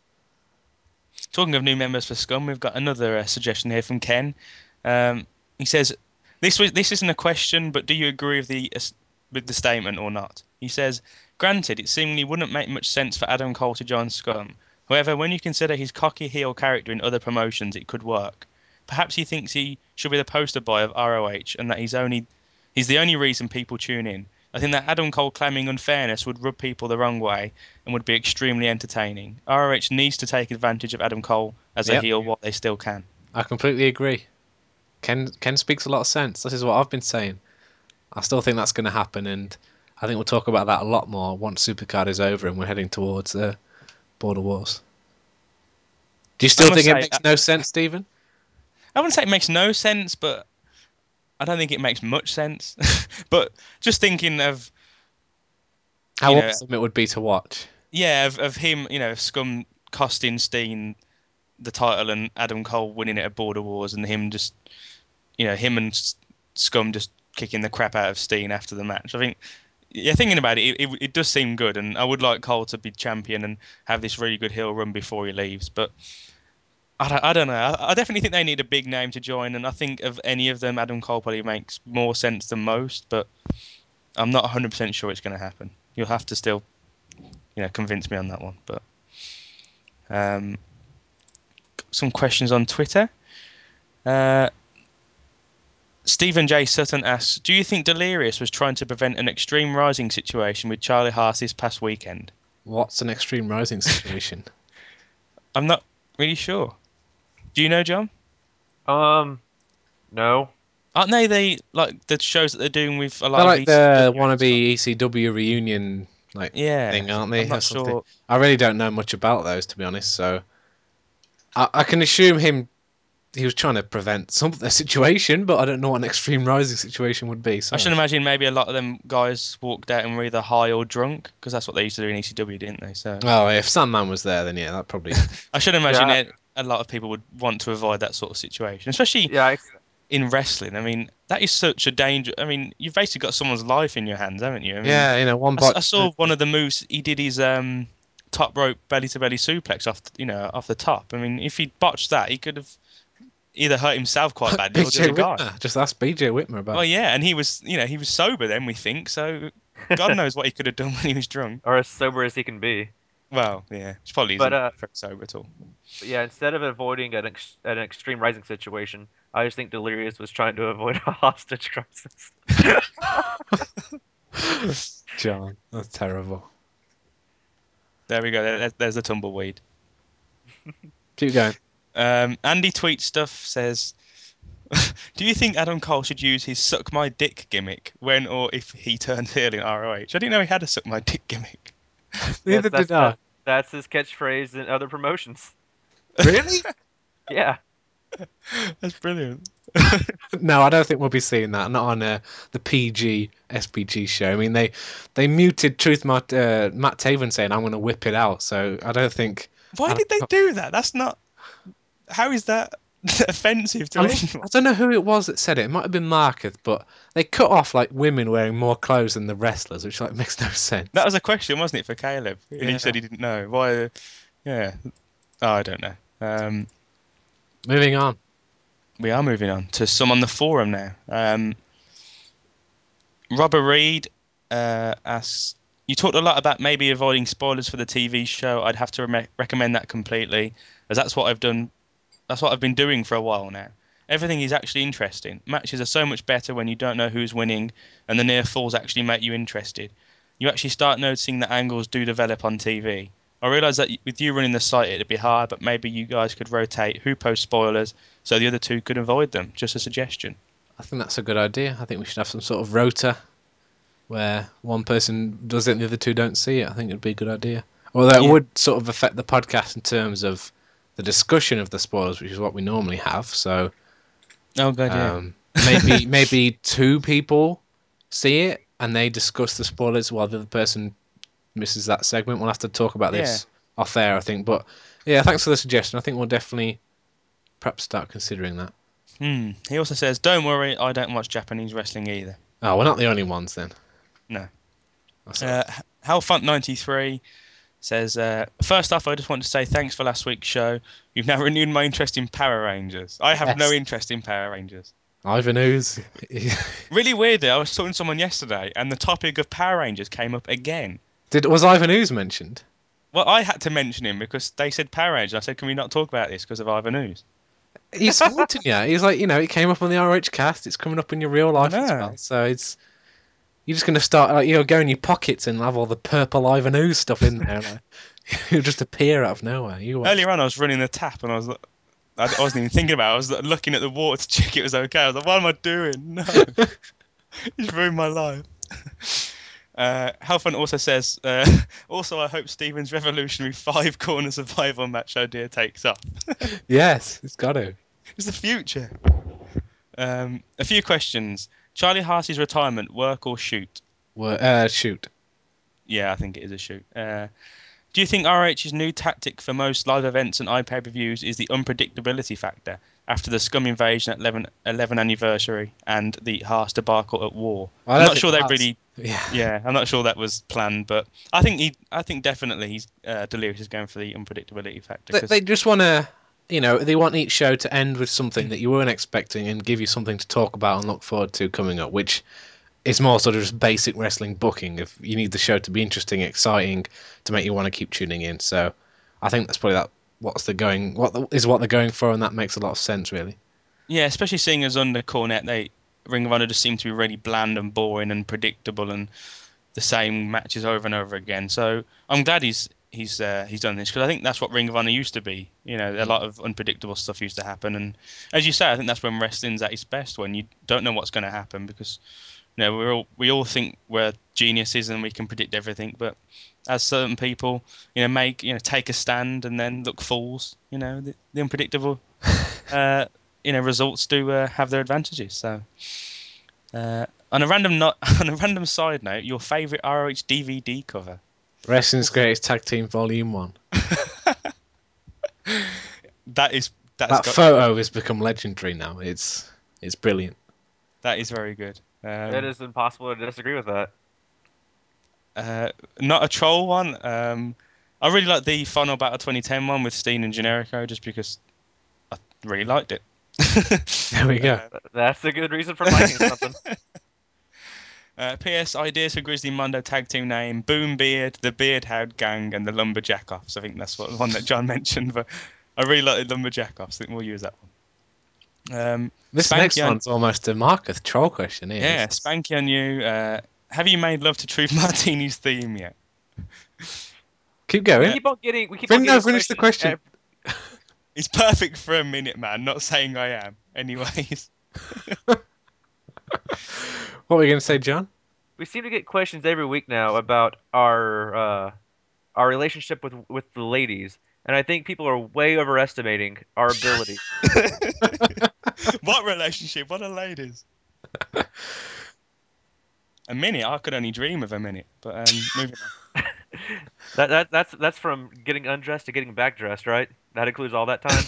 Talking of new members for Scum, we've got another uh, suggestion here from Ken. Um, he says, "This was this isn't a question, but do you agree with the with the statement or not?" He says, "Granted, it seemingly wouldn't make much sense for Adam Cole to join Scum. However, when you consider his cocky heel character in other promotions, it could work. Perhaps he thinks he should be the poster boy of ROH, and that he's only he's the only reason people tune in. I think that Adam Cole claiming unfairness would rub people the wrong way and would be extremely entertaining. ROH needs to take advantage of Adam Cole as a heel while they still can. I completely agree. Ken Ken speaks a lot of sense. This is what I've been saying. I still think that's going to happen, and I think we'll talk about that a lot more once Supercard is over and we're heading towards uh, Border Wars. Do you still think it makes uh, no sense, Stephen? I wouldn't say it makes no sense, but I don't think it makes much sense. but just thinking of How know- awesome it would be to watch. yeah, of, of him, you know, Scum costing Steen the title and Adam Cole winning it at Border Wars and him just, you know, him and Scum just kicking the crap out of Steen after the match. I think, yeah, thinking about it, it, it, does seem good, and I would like Cole to be champion and have this really good heel run before he leaves, but. I don't, I don't know. I, I definitely think they need a big name to join, and I think of any of them, Adam Cole probably makes more sense than most. But I'm not 100% sure it's going to happen. You'll have to still, you know, convince me on that one. But um, some questions on Twitter. Uh, Stephen J. Sutton asks, "Do you think Delirious was trying to prevent an extreme rising situation with Charlie Haas this past weekend?" What's an extreme rising situation? I'm not really sure. Do you know, John? Um, no. Aren't they the like the shows that they're doing with a lot They're of like the ECW wannabe ECW reunion like Yeah, thing, aren't they? I'm not sure. I really don't know much about those, to be honest. So I, I can assume him. He was trying to prevent some the situation, but I don't know what an extreme rising situation would be. So I should imagine maybe a lot of them guys walked out and were either high or drunk because that's what they used to do in ECW, didn't they? So Oh, if Sandman was there, then yeah, that probably. I should imagine Yeah. it, a lot of people would want to avoid that sort of situation, especially Yeah, I, in wrestling. I mean, that is such a danger. I mean, you've basically got someone's life in your hands, haven't you? I mean, yeah, you know, one I. I saw one of the moves. He did his um, top rope belly to belly suplex off, you know, off the top. I mean, if he'd botched that, he could have either hurt himself quite badly or the BJ other guy. Whitmer. Just ask BJ Whitmer about. Well, yeah, and he was, you know, he was sober then. We think so. God knows what he could have done when he was drunk. or as sober as he can be. Well, yeah, it's probably But, isn't uh, sober at all. But yeah, instead of avoiding an, ex- an extreme rising situation, I just think Delirious was trying to avoid a hostage crisis. John, that's terrible. There we go. There, there's the tumbleweed. Keep going. Um, Andy tweet stuff says, "Do you think Adam Cole should use his suck my dick gimmick when or if he turns heel in ROH?" I didn't know he had a suck my dick gimmick. Neither that's, did I. that's, that's his catchphrase in other promotions. Really? Yeah. That's brilliant. no, I don't think we'll be seeing that. Not on uh, the PG SPG show. I mean, they they muted Truth Matt, uh, Matt Taven saying, "I'm going to whip it out." So I don't think. Why I did they don't- do that? That's not. How is that? offensive to I, anyone. I don't know who it was that said it. It might have been Marketh, but they cut off like women wearing more clothes than the wrestlers, which like makes no sense. That was a question, wasn't it, for Caleb? And Yeah. he said he didn't know. Why? Yeah. Oh, I don't know. Um, Moving on. we are moving on to some on the forum now. Um, Robert Reed uh, asks, "You talked a lot about maybe avoiding spoilers for the TV show. I'd have to re- recommend that completely, as that's what I've done. That's what I've been doing for a while now. Everything is actually interesting. Matches are so much better when you don't know who's winning, and the near falls actually make you interested. You actually start noticing that angles do develop on TV. I realise that with you running the site, it'd be hard, but maybe you guys could rotate who posts spoilers so the other two could avoid them. Just a suggestion. I think that's a good idea. I think we should have some sort of rota where one person does it and the other two don't see it. I think it'd be a good idea. Although it Yeah. would sort of affect the podcast in terms of the discussion of the spoilers, which is what we normally have. So Oh god, yeah. um, maybe maybe two people see it and they discuss the spoilers while the other person misses that segment. We'll have to talk about this off air, I think. But yeah, thanks for the suggestion. I think we'll definitely perhaps start considering that. Hmm. He also says, "Don't worry, I don't watch Japanese wrestling either." Oh, we're not the only ones then. No. Uh, Halfunt93 says, uh, First off, I just want to say thanks for last week's show. You've now renewed my interest in Power Rangers. I have no interest in Power Rangers. Ivan Ooze. Really weirdly, I was talking to someone yesterday, and the topic of Power Rangers came up again. Did was Ivan Ooze mentioned? Well, I had to mention him because they said Power Rangers. I said, "Can we not talk about this because of Ivan Ooze?" He's haunting you. He's like, you know, it came up on the RH cast. It's coming up in your real life as well. So it's you're just gonna start like you know, go in your pockets and have all the purple Ivan Ooze stuff in there. Like, he'll just appear out of nowhere. You. Earlier on, I was running the tap, and I was, like- I I wasn't even thinking about. it. I was like, looking at the water to check it was okay. I was like, "What am I doing? No, he's ruined my life." Uh, Halfon also says, uh, also I hope Steven's revolutionary five corner survival match idea takes off. Yes, it's got to. It's the future. Um, a few questions. Charlie Haas's retirement, work or shoot? Well, uh, shoot. Yeah, I think it is a shoot. Uh, do you think RH's new tactic for most live events and iPay per views is the unpredictability factor after the Scum invasion at 11, 11 anniversary and the Haas debacle at War? I I'm don't sure they Haas- really. Yeah. Yeah, I'm not sure that was planned, but I think he, I think definitely he's uh, Delirious is going for the unpredictability factor. They, they just want to, you know, they want each show to end with something that you weren't expecting and give you something to talk about and look forward to coming up, which is more sort of just basic wrestling booking. If you need the show to be interesting, exciting, to make you want to keep tuning in. So, I think that's probably that. What's the going? What the, is what they're going for, and that makes a lot of sense, really. Yeah, especially seeing as under Cornette, they Ring of Honor just seem to be really bland and boring and predictable and the same matches over and over again. So I'm glad he's he's uh, he's done this because I think that's what Ring of Honor used to be. You know, a lot of unpredictable stuff used to happen, and as you say, I think that's when wrestling's at its best when you don't know what's going to happen because you know we all we all think we're geniuses and we can predict everything, but as certain people, you know, make you know take a stand and then look fools. You know, the, the unpredictable. uh, you know results do uh, have their advantages. So, uh, on a random not on a random side note, your favourite ROH DVD cover. Wrestling's Greatest Tag Team Volume One. That is that's that got, photo has become legendary now. It's it's brilliant. that is very good. Um, it is impossible to disagree with that. Uh, not a troll one. Um, I really like the Final Battle 2010 one with Steen and Generico, just because I really liked it. There we go. That's a good reason for liking something. Uh, P.S. Ideas for Grizzly Mondo tag team name: Boom Beard, the Beardhound Gang, and the Lumberjack Offs. I think that's what the one that John mentioned, but I really like the Lumberjack Offs. I think we'll use that one. Um, This Spanky next on- one's almost a Marcus troll question. Here. Yeah, Spanky on you. Uh, have you made love to Truth Martini's theme yet? Keep We going. keep on getting. We keep Fin- on no, finish the question. ev- It's perfect for a minute, man. Not saying I am. Anyways. What were you going to say, John? we seem to get questions every week now about our uh, our relationship with with the ladies, and I think people are way overestimating our ability. what relationship? What are ladies? a minute? I could only dream of a minute. But um, moving on. that, that that's that's from getting undressed to getting back dressed, right? That includes all that time.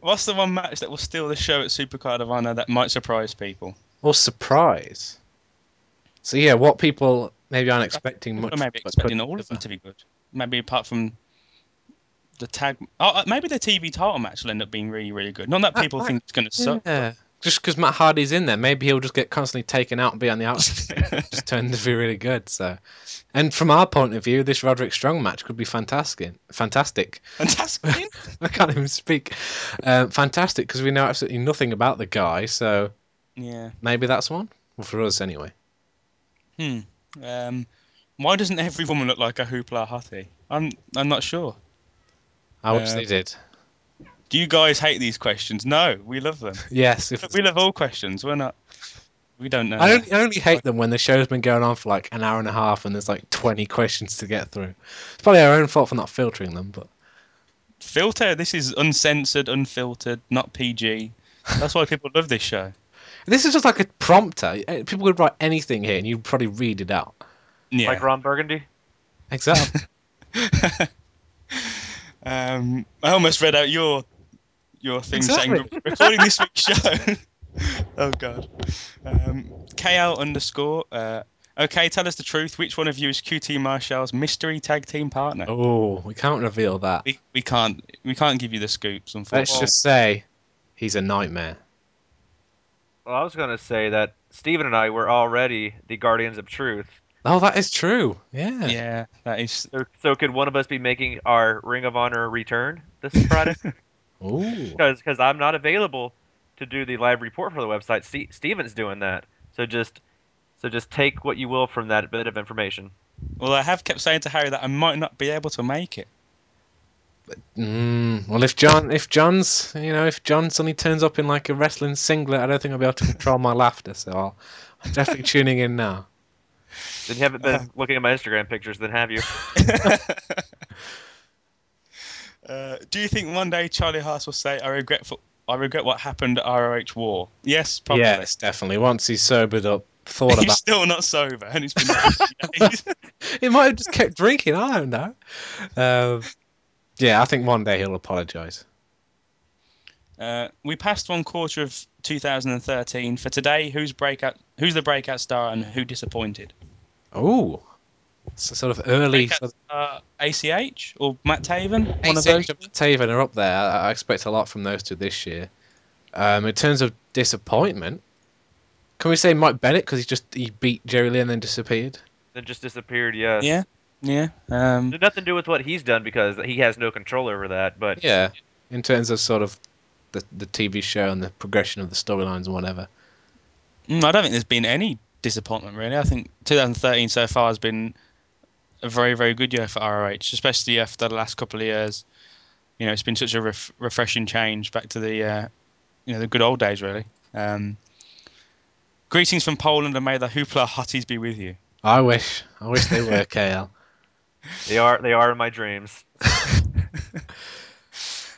What's the one match that will steal the show at Supercard of Honor that might surprise people? Or surprise. So yeah, what people maybe aren't expecting much. Or maybe expecting all of them to be good. Maybe apart from the tag. Oh, uh, maybe the TV title match will end up being really, really good. Not that That people might- think it's going to suck. Just because Matt Hardy's in there, maybe he'll just get constantly taken out and be on the outside. just turned to be really good. So, and from our point of view, this Roderick Strong match could be fantastic. Fantastic. Fantastic. I can't even speak. Um, fantastic because we know absolutely nothing about the guy. So yeah. maybe that's one. Well, for us anyway. Hmm. Um, why doesn't every woman look like a hoopla hottie? I'm I'm not sure. I wish Uh, they did. Do you guys hate these questions? No, we love them. Yes. If We love all questions. We're not. We don't know. I only, I only hate them when the show's been going on for like an hour and a half and there's like 20 questions to get through. It's probably our own fault for not filtering them, but Filter. This is uncensored, unfiltered, not PG. That's why people love this show. this is just like a prompter. Eh, People could write anything here and you'd probably read it out. Yeah. Like Ron Burgundy. Exactly. um, I almost read out your your thing saying recording this week's show. oh god. Um, KL underscore. Uh, okay, tell us the truth. Which one of you is QT Marshall's mystery tag team partner? oh, we can't reveal that. We, we can't we can't give you the scoops. Unfortunately. Let's just say he's a nightmare. Well, I was gonna say that Stephen and I were already the guardians of truth. Oh, that is true. Yeah. Yeah, that is. So, so could one of us be making our Ring of Honor return this Friday? Ooh. Because I'm not available to do the live report for the website. Ste Steven's doing that. So just so just take what you will from that bit of information. Well, I have kept saying to Harry that I might not be able to make it. Mm, well, if John, if John's, you know, if John suddenly turns up in like a wrestling singlet, I don't think I'll be able to control my laughter. So I'll, I'm definitely tuning in now. Then you haven't been looking at my Instagram pictures, then have you? Uh, do you think one day Charlie Haas will say, "I regret for, I regret what happened at ROH War"? Yes, probably. Yes, definitely. Once he's sobered up, thought He's about. still not sober, and it's been like a few. He might have just kept drinking. I don't know. Um, yeah, I think one day he'll apologise. Uh, we passed one quarter of 2013. For today, who's breakout? Who's the breakout star, and who disappointed? Oh, so sort of early. Sort of, star, ACH or Matt Taven? One of those. and Taven are up there. I, I expect a lot from those two this year. Um, in terms of disappointment, can we say Mike Bennett because he just he beat Jerry Lynn and then disappeared? Then just disappeared. Yes. Yeah, yeah. Um, There's nothing to do with what he's done because he has no control over that. But Yeah, in terms of sort of the the TV show and the progression of the storylines and whatever. Mm, I don't think there's been any disappointment really. I think 2013 so far has been a very very good year for ROH, especially after the last couple of years. You know, it's been such a ref- refreshing change back to the uh, you know the good old days really. Um, greetings from Poland and may the hoopla hotties be with you. I wish, I wish they were KL. they are they are in my dreams.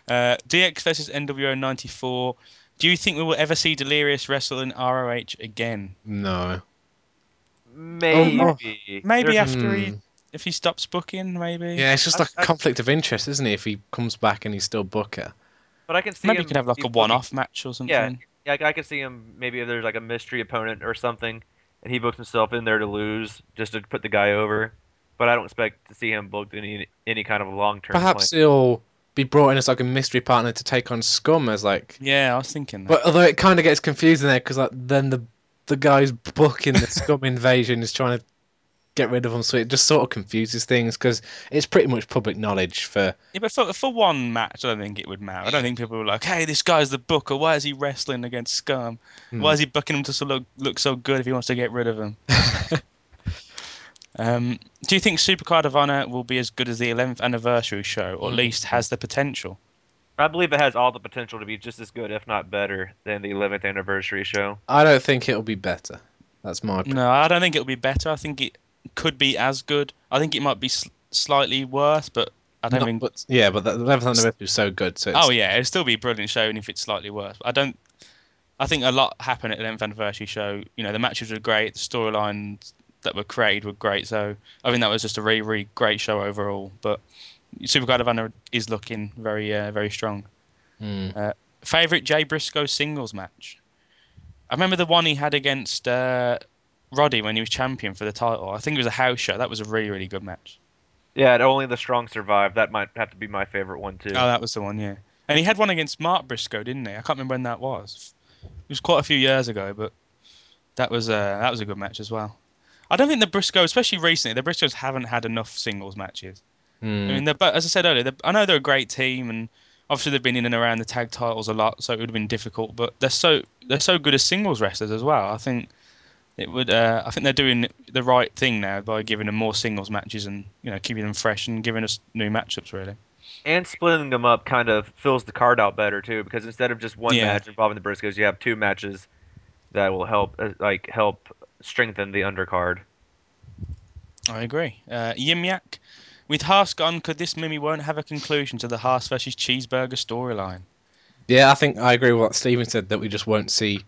Uh, DX versus NWO 94. Do you think we will ever see Delirious wrestle in ROH again? No, Maybe. no. Maybe There's- after he Hmm. If he stops booking, maybe. yeah, it's just like a I- conflict of interest, isn't it? If he comes back and he's still Booker. But I can see Maybe him he could have like a one-off match or something. Yeah, yeah, I, I can see him. Maybe if there's like a mystery opponent or something, and he books himself in there to lose just to put the guy over. But I don't expect to see him booked in any any kind of long term. Perhaps he'll be brought in as like a mystery partner to take on Scum as like. Yeah, I was thinking that. But although it kind of gets confusing there because like then the the guy's booking the Scum invasion is trying to get rid of him, so it just sort of confuses things because it's pretty much public knowledge for Yeah, but for, for one match, I don't think it would matter. I don't think people were like, "Hey, this guy's the booker. Why is he wrestling against Scum? Hmm. Why is he booking him to so look look so good if he wants to get rid of him?" um, do you think Supercard of Honor will be as good as the 11th anniversary show, or at least has the potential? I believe it has all the potential to be just as good, if not better, than the 11th anniversary show. I don't think it'll be better. That's my opinion. No, I don't think it'll be better. I think it could be as good. I think it might be sl- slightly worse, but I don't Not- think. but, yeah, but the 11th anniversary was so good. So it's, Oh yeah, it'll still be a brilliant show, even if it's slightly worse. I don't. I think a lot happened at the 11th anniversary show. You know, the matches were great, the storylines that were created were great. So I think that was just a really, really great show overall. But Supercard of Honor is looking very, uh, very strong. Hmm. favorite Jay Briscoe singles match. I remember the one he had against uh, Roddy when he was champion for the title. I think it was a house show. That was a really really good match. Yeah, and only the strong survive. That might have to be my favorite one too. Oh, that was the one, yeah. And he had one against Mark Briscoe, didn't he? I can't remember when that was. It was quite a few years ago, but that was uh, that was a good match as well. I don't think the Briscoe, especially recently, the Briscoes haven't had enough singles matches. Hmm. I mean, they're, but as I said earlier, I know they're a great team, and obviously they've been in and around the tag titles a lot, so it would have been difficult. But they're so they're so good as singles wrestlers as well. I think it would. Uh, I think they're doing the right thing now by giving them more singles matches and you know keeping them fresh and giving us new matchups. Really. And splitting them up kind of fills the card out better too, because instead of just one Yeah. match involving the Briscoes, you have two matches that will help uh, like help strengthen the undercard. I agree. Uh, Yim Yak. With Haas gone, could this Mimi won't have a conclusion to the Haas versus Cheeseburger storyline? Yeah, I think I agree with what Steven said that we just won't see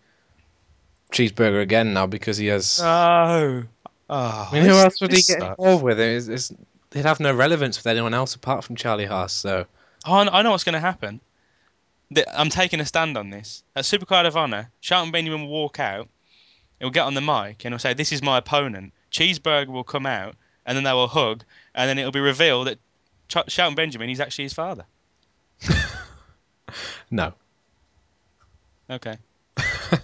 Cheeseburger again now because he has. Oh. Oh, I mean, who else would he get sucks. involved with? It's, it's, he'd have no relevance with anyone else apart from Charlie Haas. So Oh, I know- what's going to happen. I'm taking a stand on this. At Supercard of Honor, Shelton Benjamin will walk out. He'll get on the mic and he'll say, "This is my opponent." Cheeseburger will come out, and then they will hug, and then it'll be revealed that Ch- Shelton Benjamin is actually his father. no. Okay.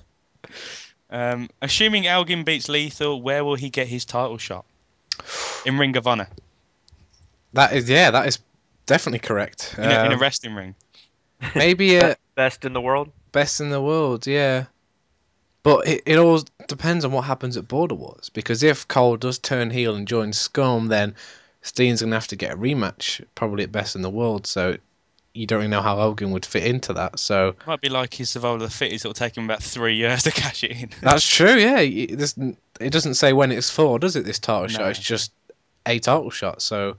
um, assuming Elgin beats Lethal, where will he get his title shot? In Ring of Honor, That is yeah, that is definitely correct. in, a, in a Um, wrestling ring. maybe a Best in the world. best in the world, yeah. But it, it all depends on what happens at Border Wars because if Cole does turn heel and join Scum, then Steen's gonna have to get a rematch, probably at best in the world. So you don't really know how Elgin would fit into that. So Might be like his survival of the fittest. It'll take him about three years to cash it in. that's true, yeah. It doesn't, it doesn't say when it's for, does it? This title No. shot, it's just a title shot. So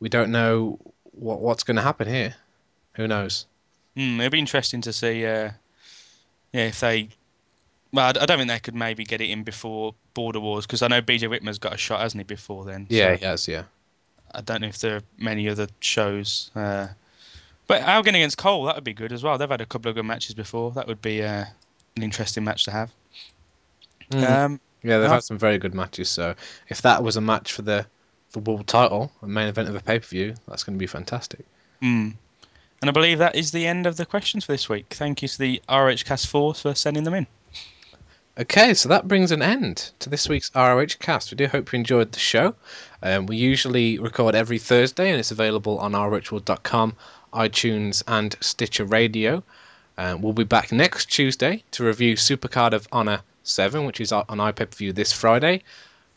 we don't know what what's going to happen here. Who knows? Hmm, it'll be interesting to see. Uh, yeah, if they. Well, I I don't think they could maybe get it in before Border Wars because I know BJ Whitmer's got a shot, hasn't he, before then? Yeah, So he has, yeah. I don't know if there are many other shows. Uh, but Elgin against Cole, that would be good as well. They've had a couple of good matches before. That would be uh, an interesting match to have. Mm. Um, Yeah, they've had some very good matches. So if that was a match for the the world title, a main event of a pay per view, that's going to be fantastic. hmm. And I believe that is the end of the questions for this week. Thank you to the RH Cast Force for sending them in. Okay, so that brings an end to this week's ROH cast. We do hope you enjoyed the show. Um, we usually record every Thursday, and it's available on rohworld.com, iTunes, and Stitcher Radio. Um, we'll be back next Tuesday to review Supercard of Honor 7, which is on iPay-per-view this Friday.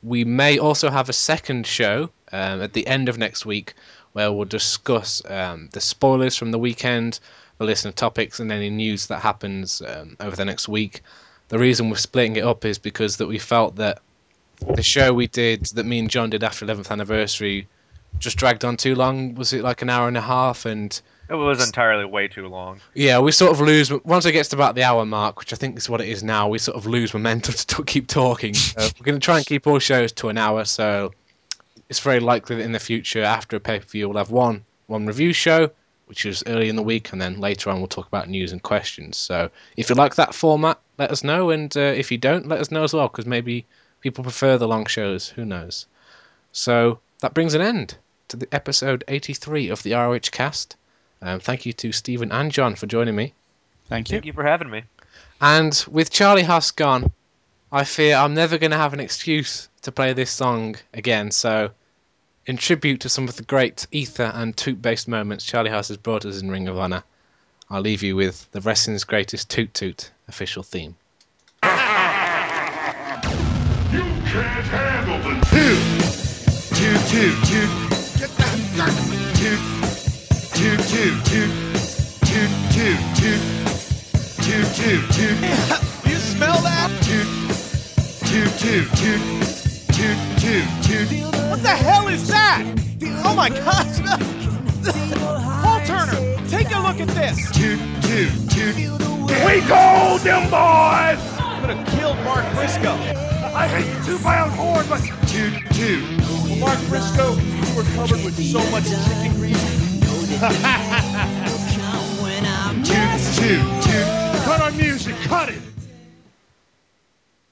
We may also have a second show um, at the end of next week where we'll discuss um, the spoilers from the weekend, the listener topics, and any news that happens um, over the next week. The reason we're splitting it up is because that we felt that the show we did, that me and John did after 11th anniversary, just dragged on too long. Was it like an hour and a half? And It was entirely way too long. yeah, we sort of lose once it gets to about the hour mark, which I think is what it is now. We sort of lose momentum to t- keep talking. So we're going to try and keep all shows to an hour. So it's very likely that in the future, after a pay per view, we'll have one one review show, which is early in the week, and then later on we'll talk about news and questions. So if you like that format, let us know, and uh, if you don't, let us know as well, because maybe people prefer the long shows. Who knows? So that brings an end to the episode 83 of the ROH cast. Um, thank you to Stephen and John for joining me. Thank you. Thank you for having me. And with Charlie Haas gone, I fear I'm never going to have an excuse to play this song again. So, in tribute to some of the great ether and toot based moments Charlie Haas has brought us in Ring of Honor, I'll leave you with the wrestling's greatest toot toot official theme. You can't handle the two. Two, two, two. Two, two, two, two. Two, two, two. Two, two, two. You smell that? Two, two, two, two. Two, two, two. What the hell is that? Oh my God! Paul Turner, take a look at this. Two, two, two. We told them boys! Could have killed Mark Briscoe. I hate the two pound cord, but Two, two. Well, Mark Briscoe, you were covered with so much chicken grease. two, toot, toot. Cut our music, cut it.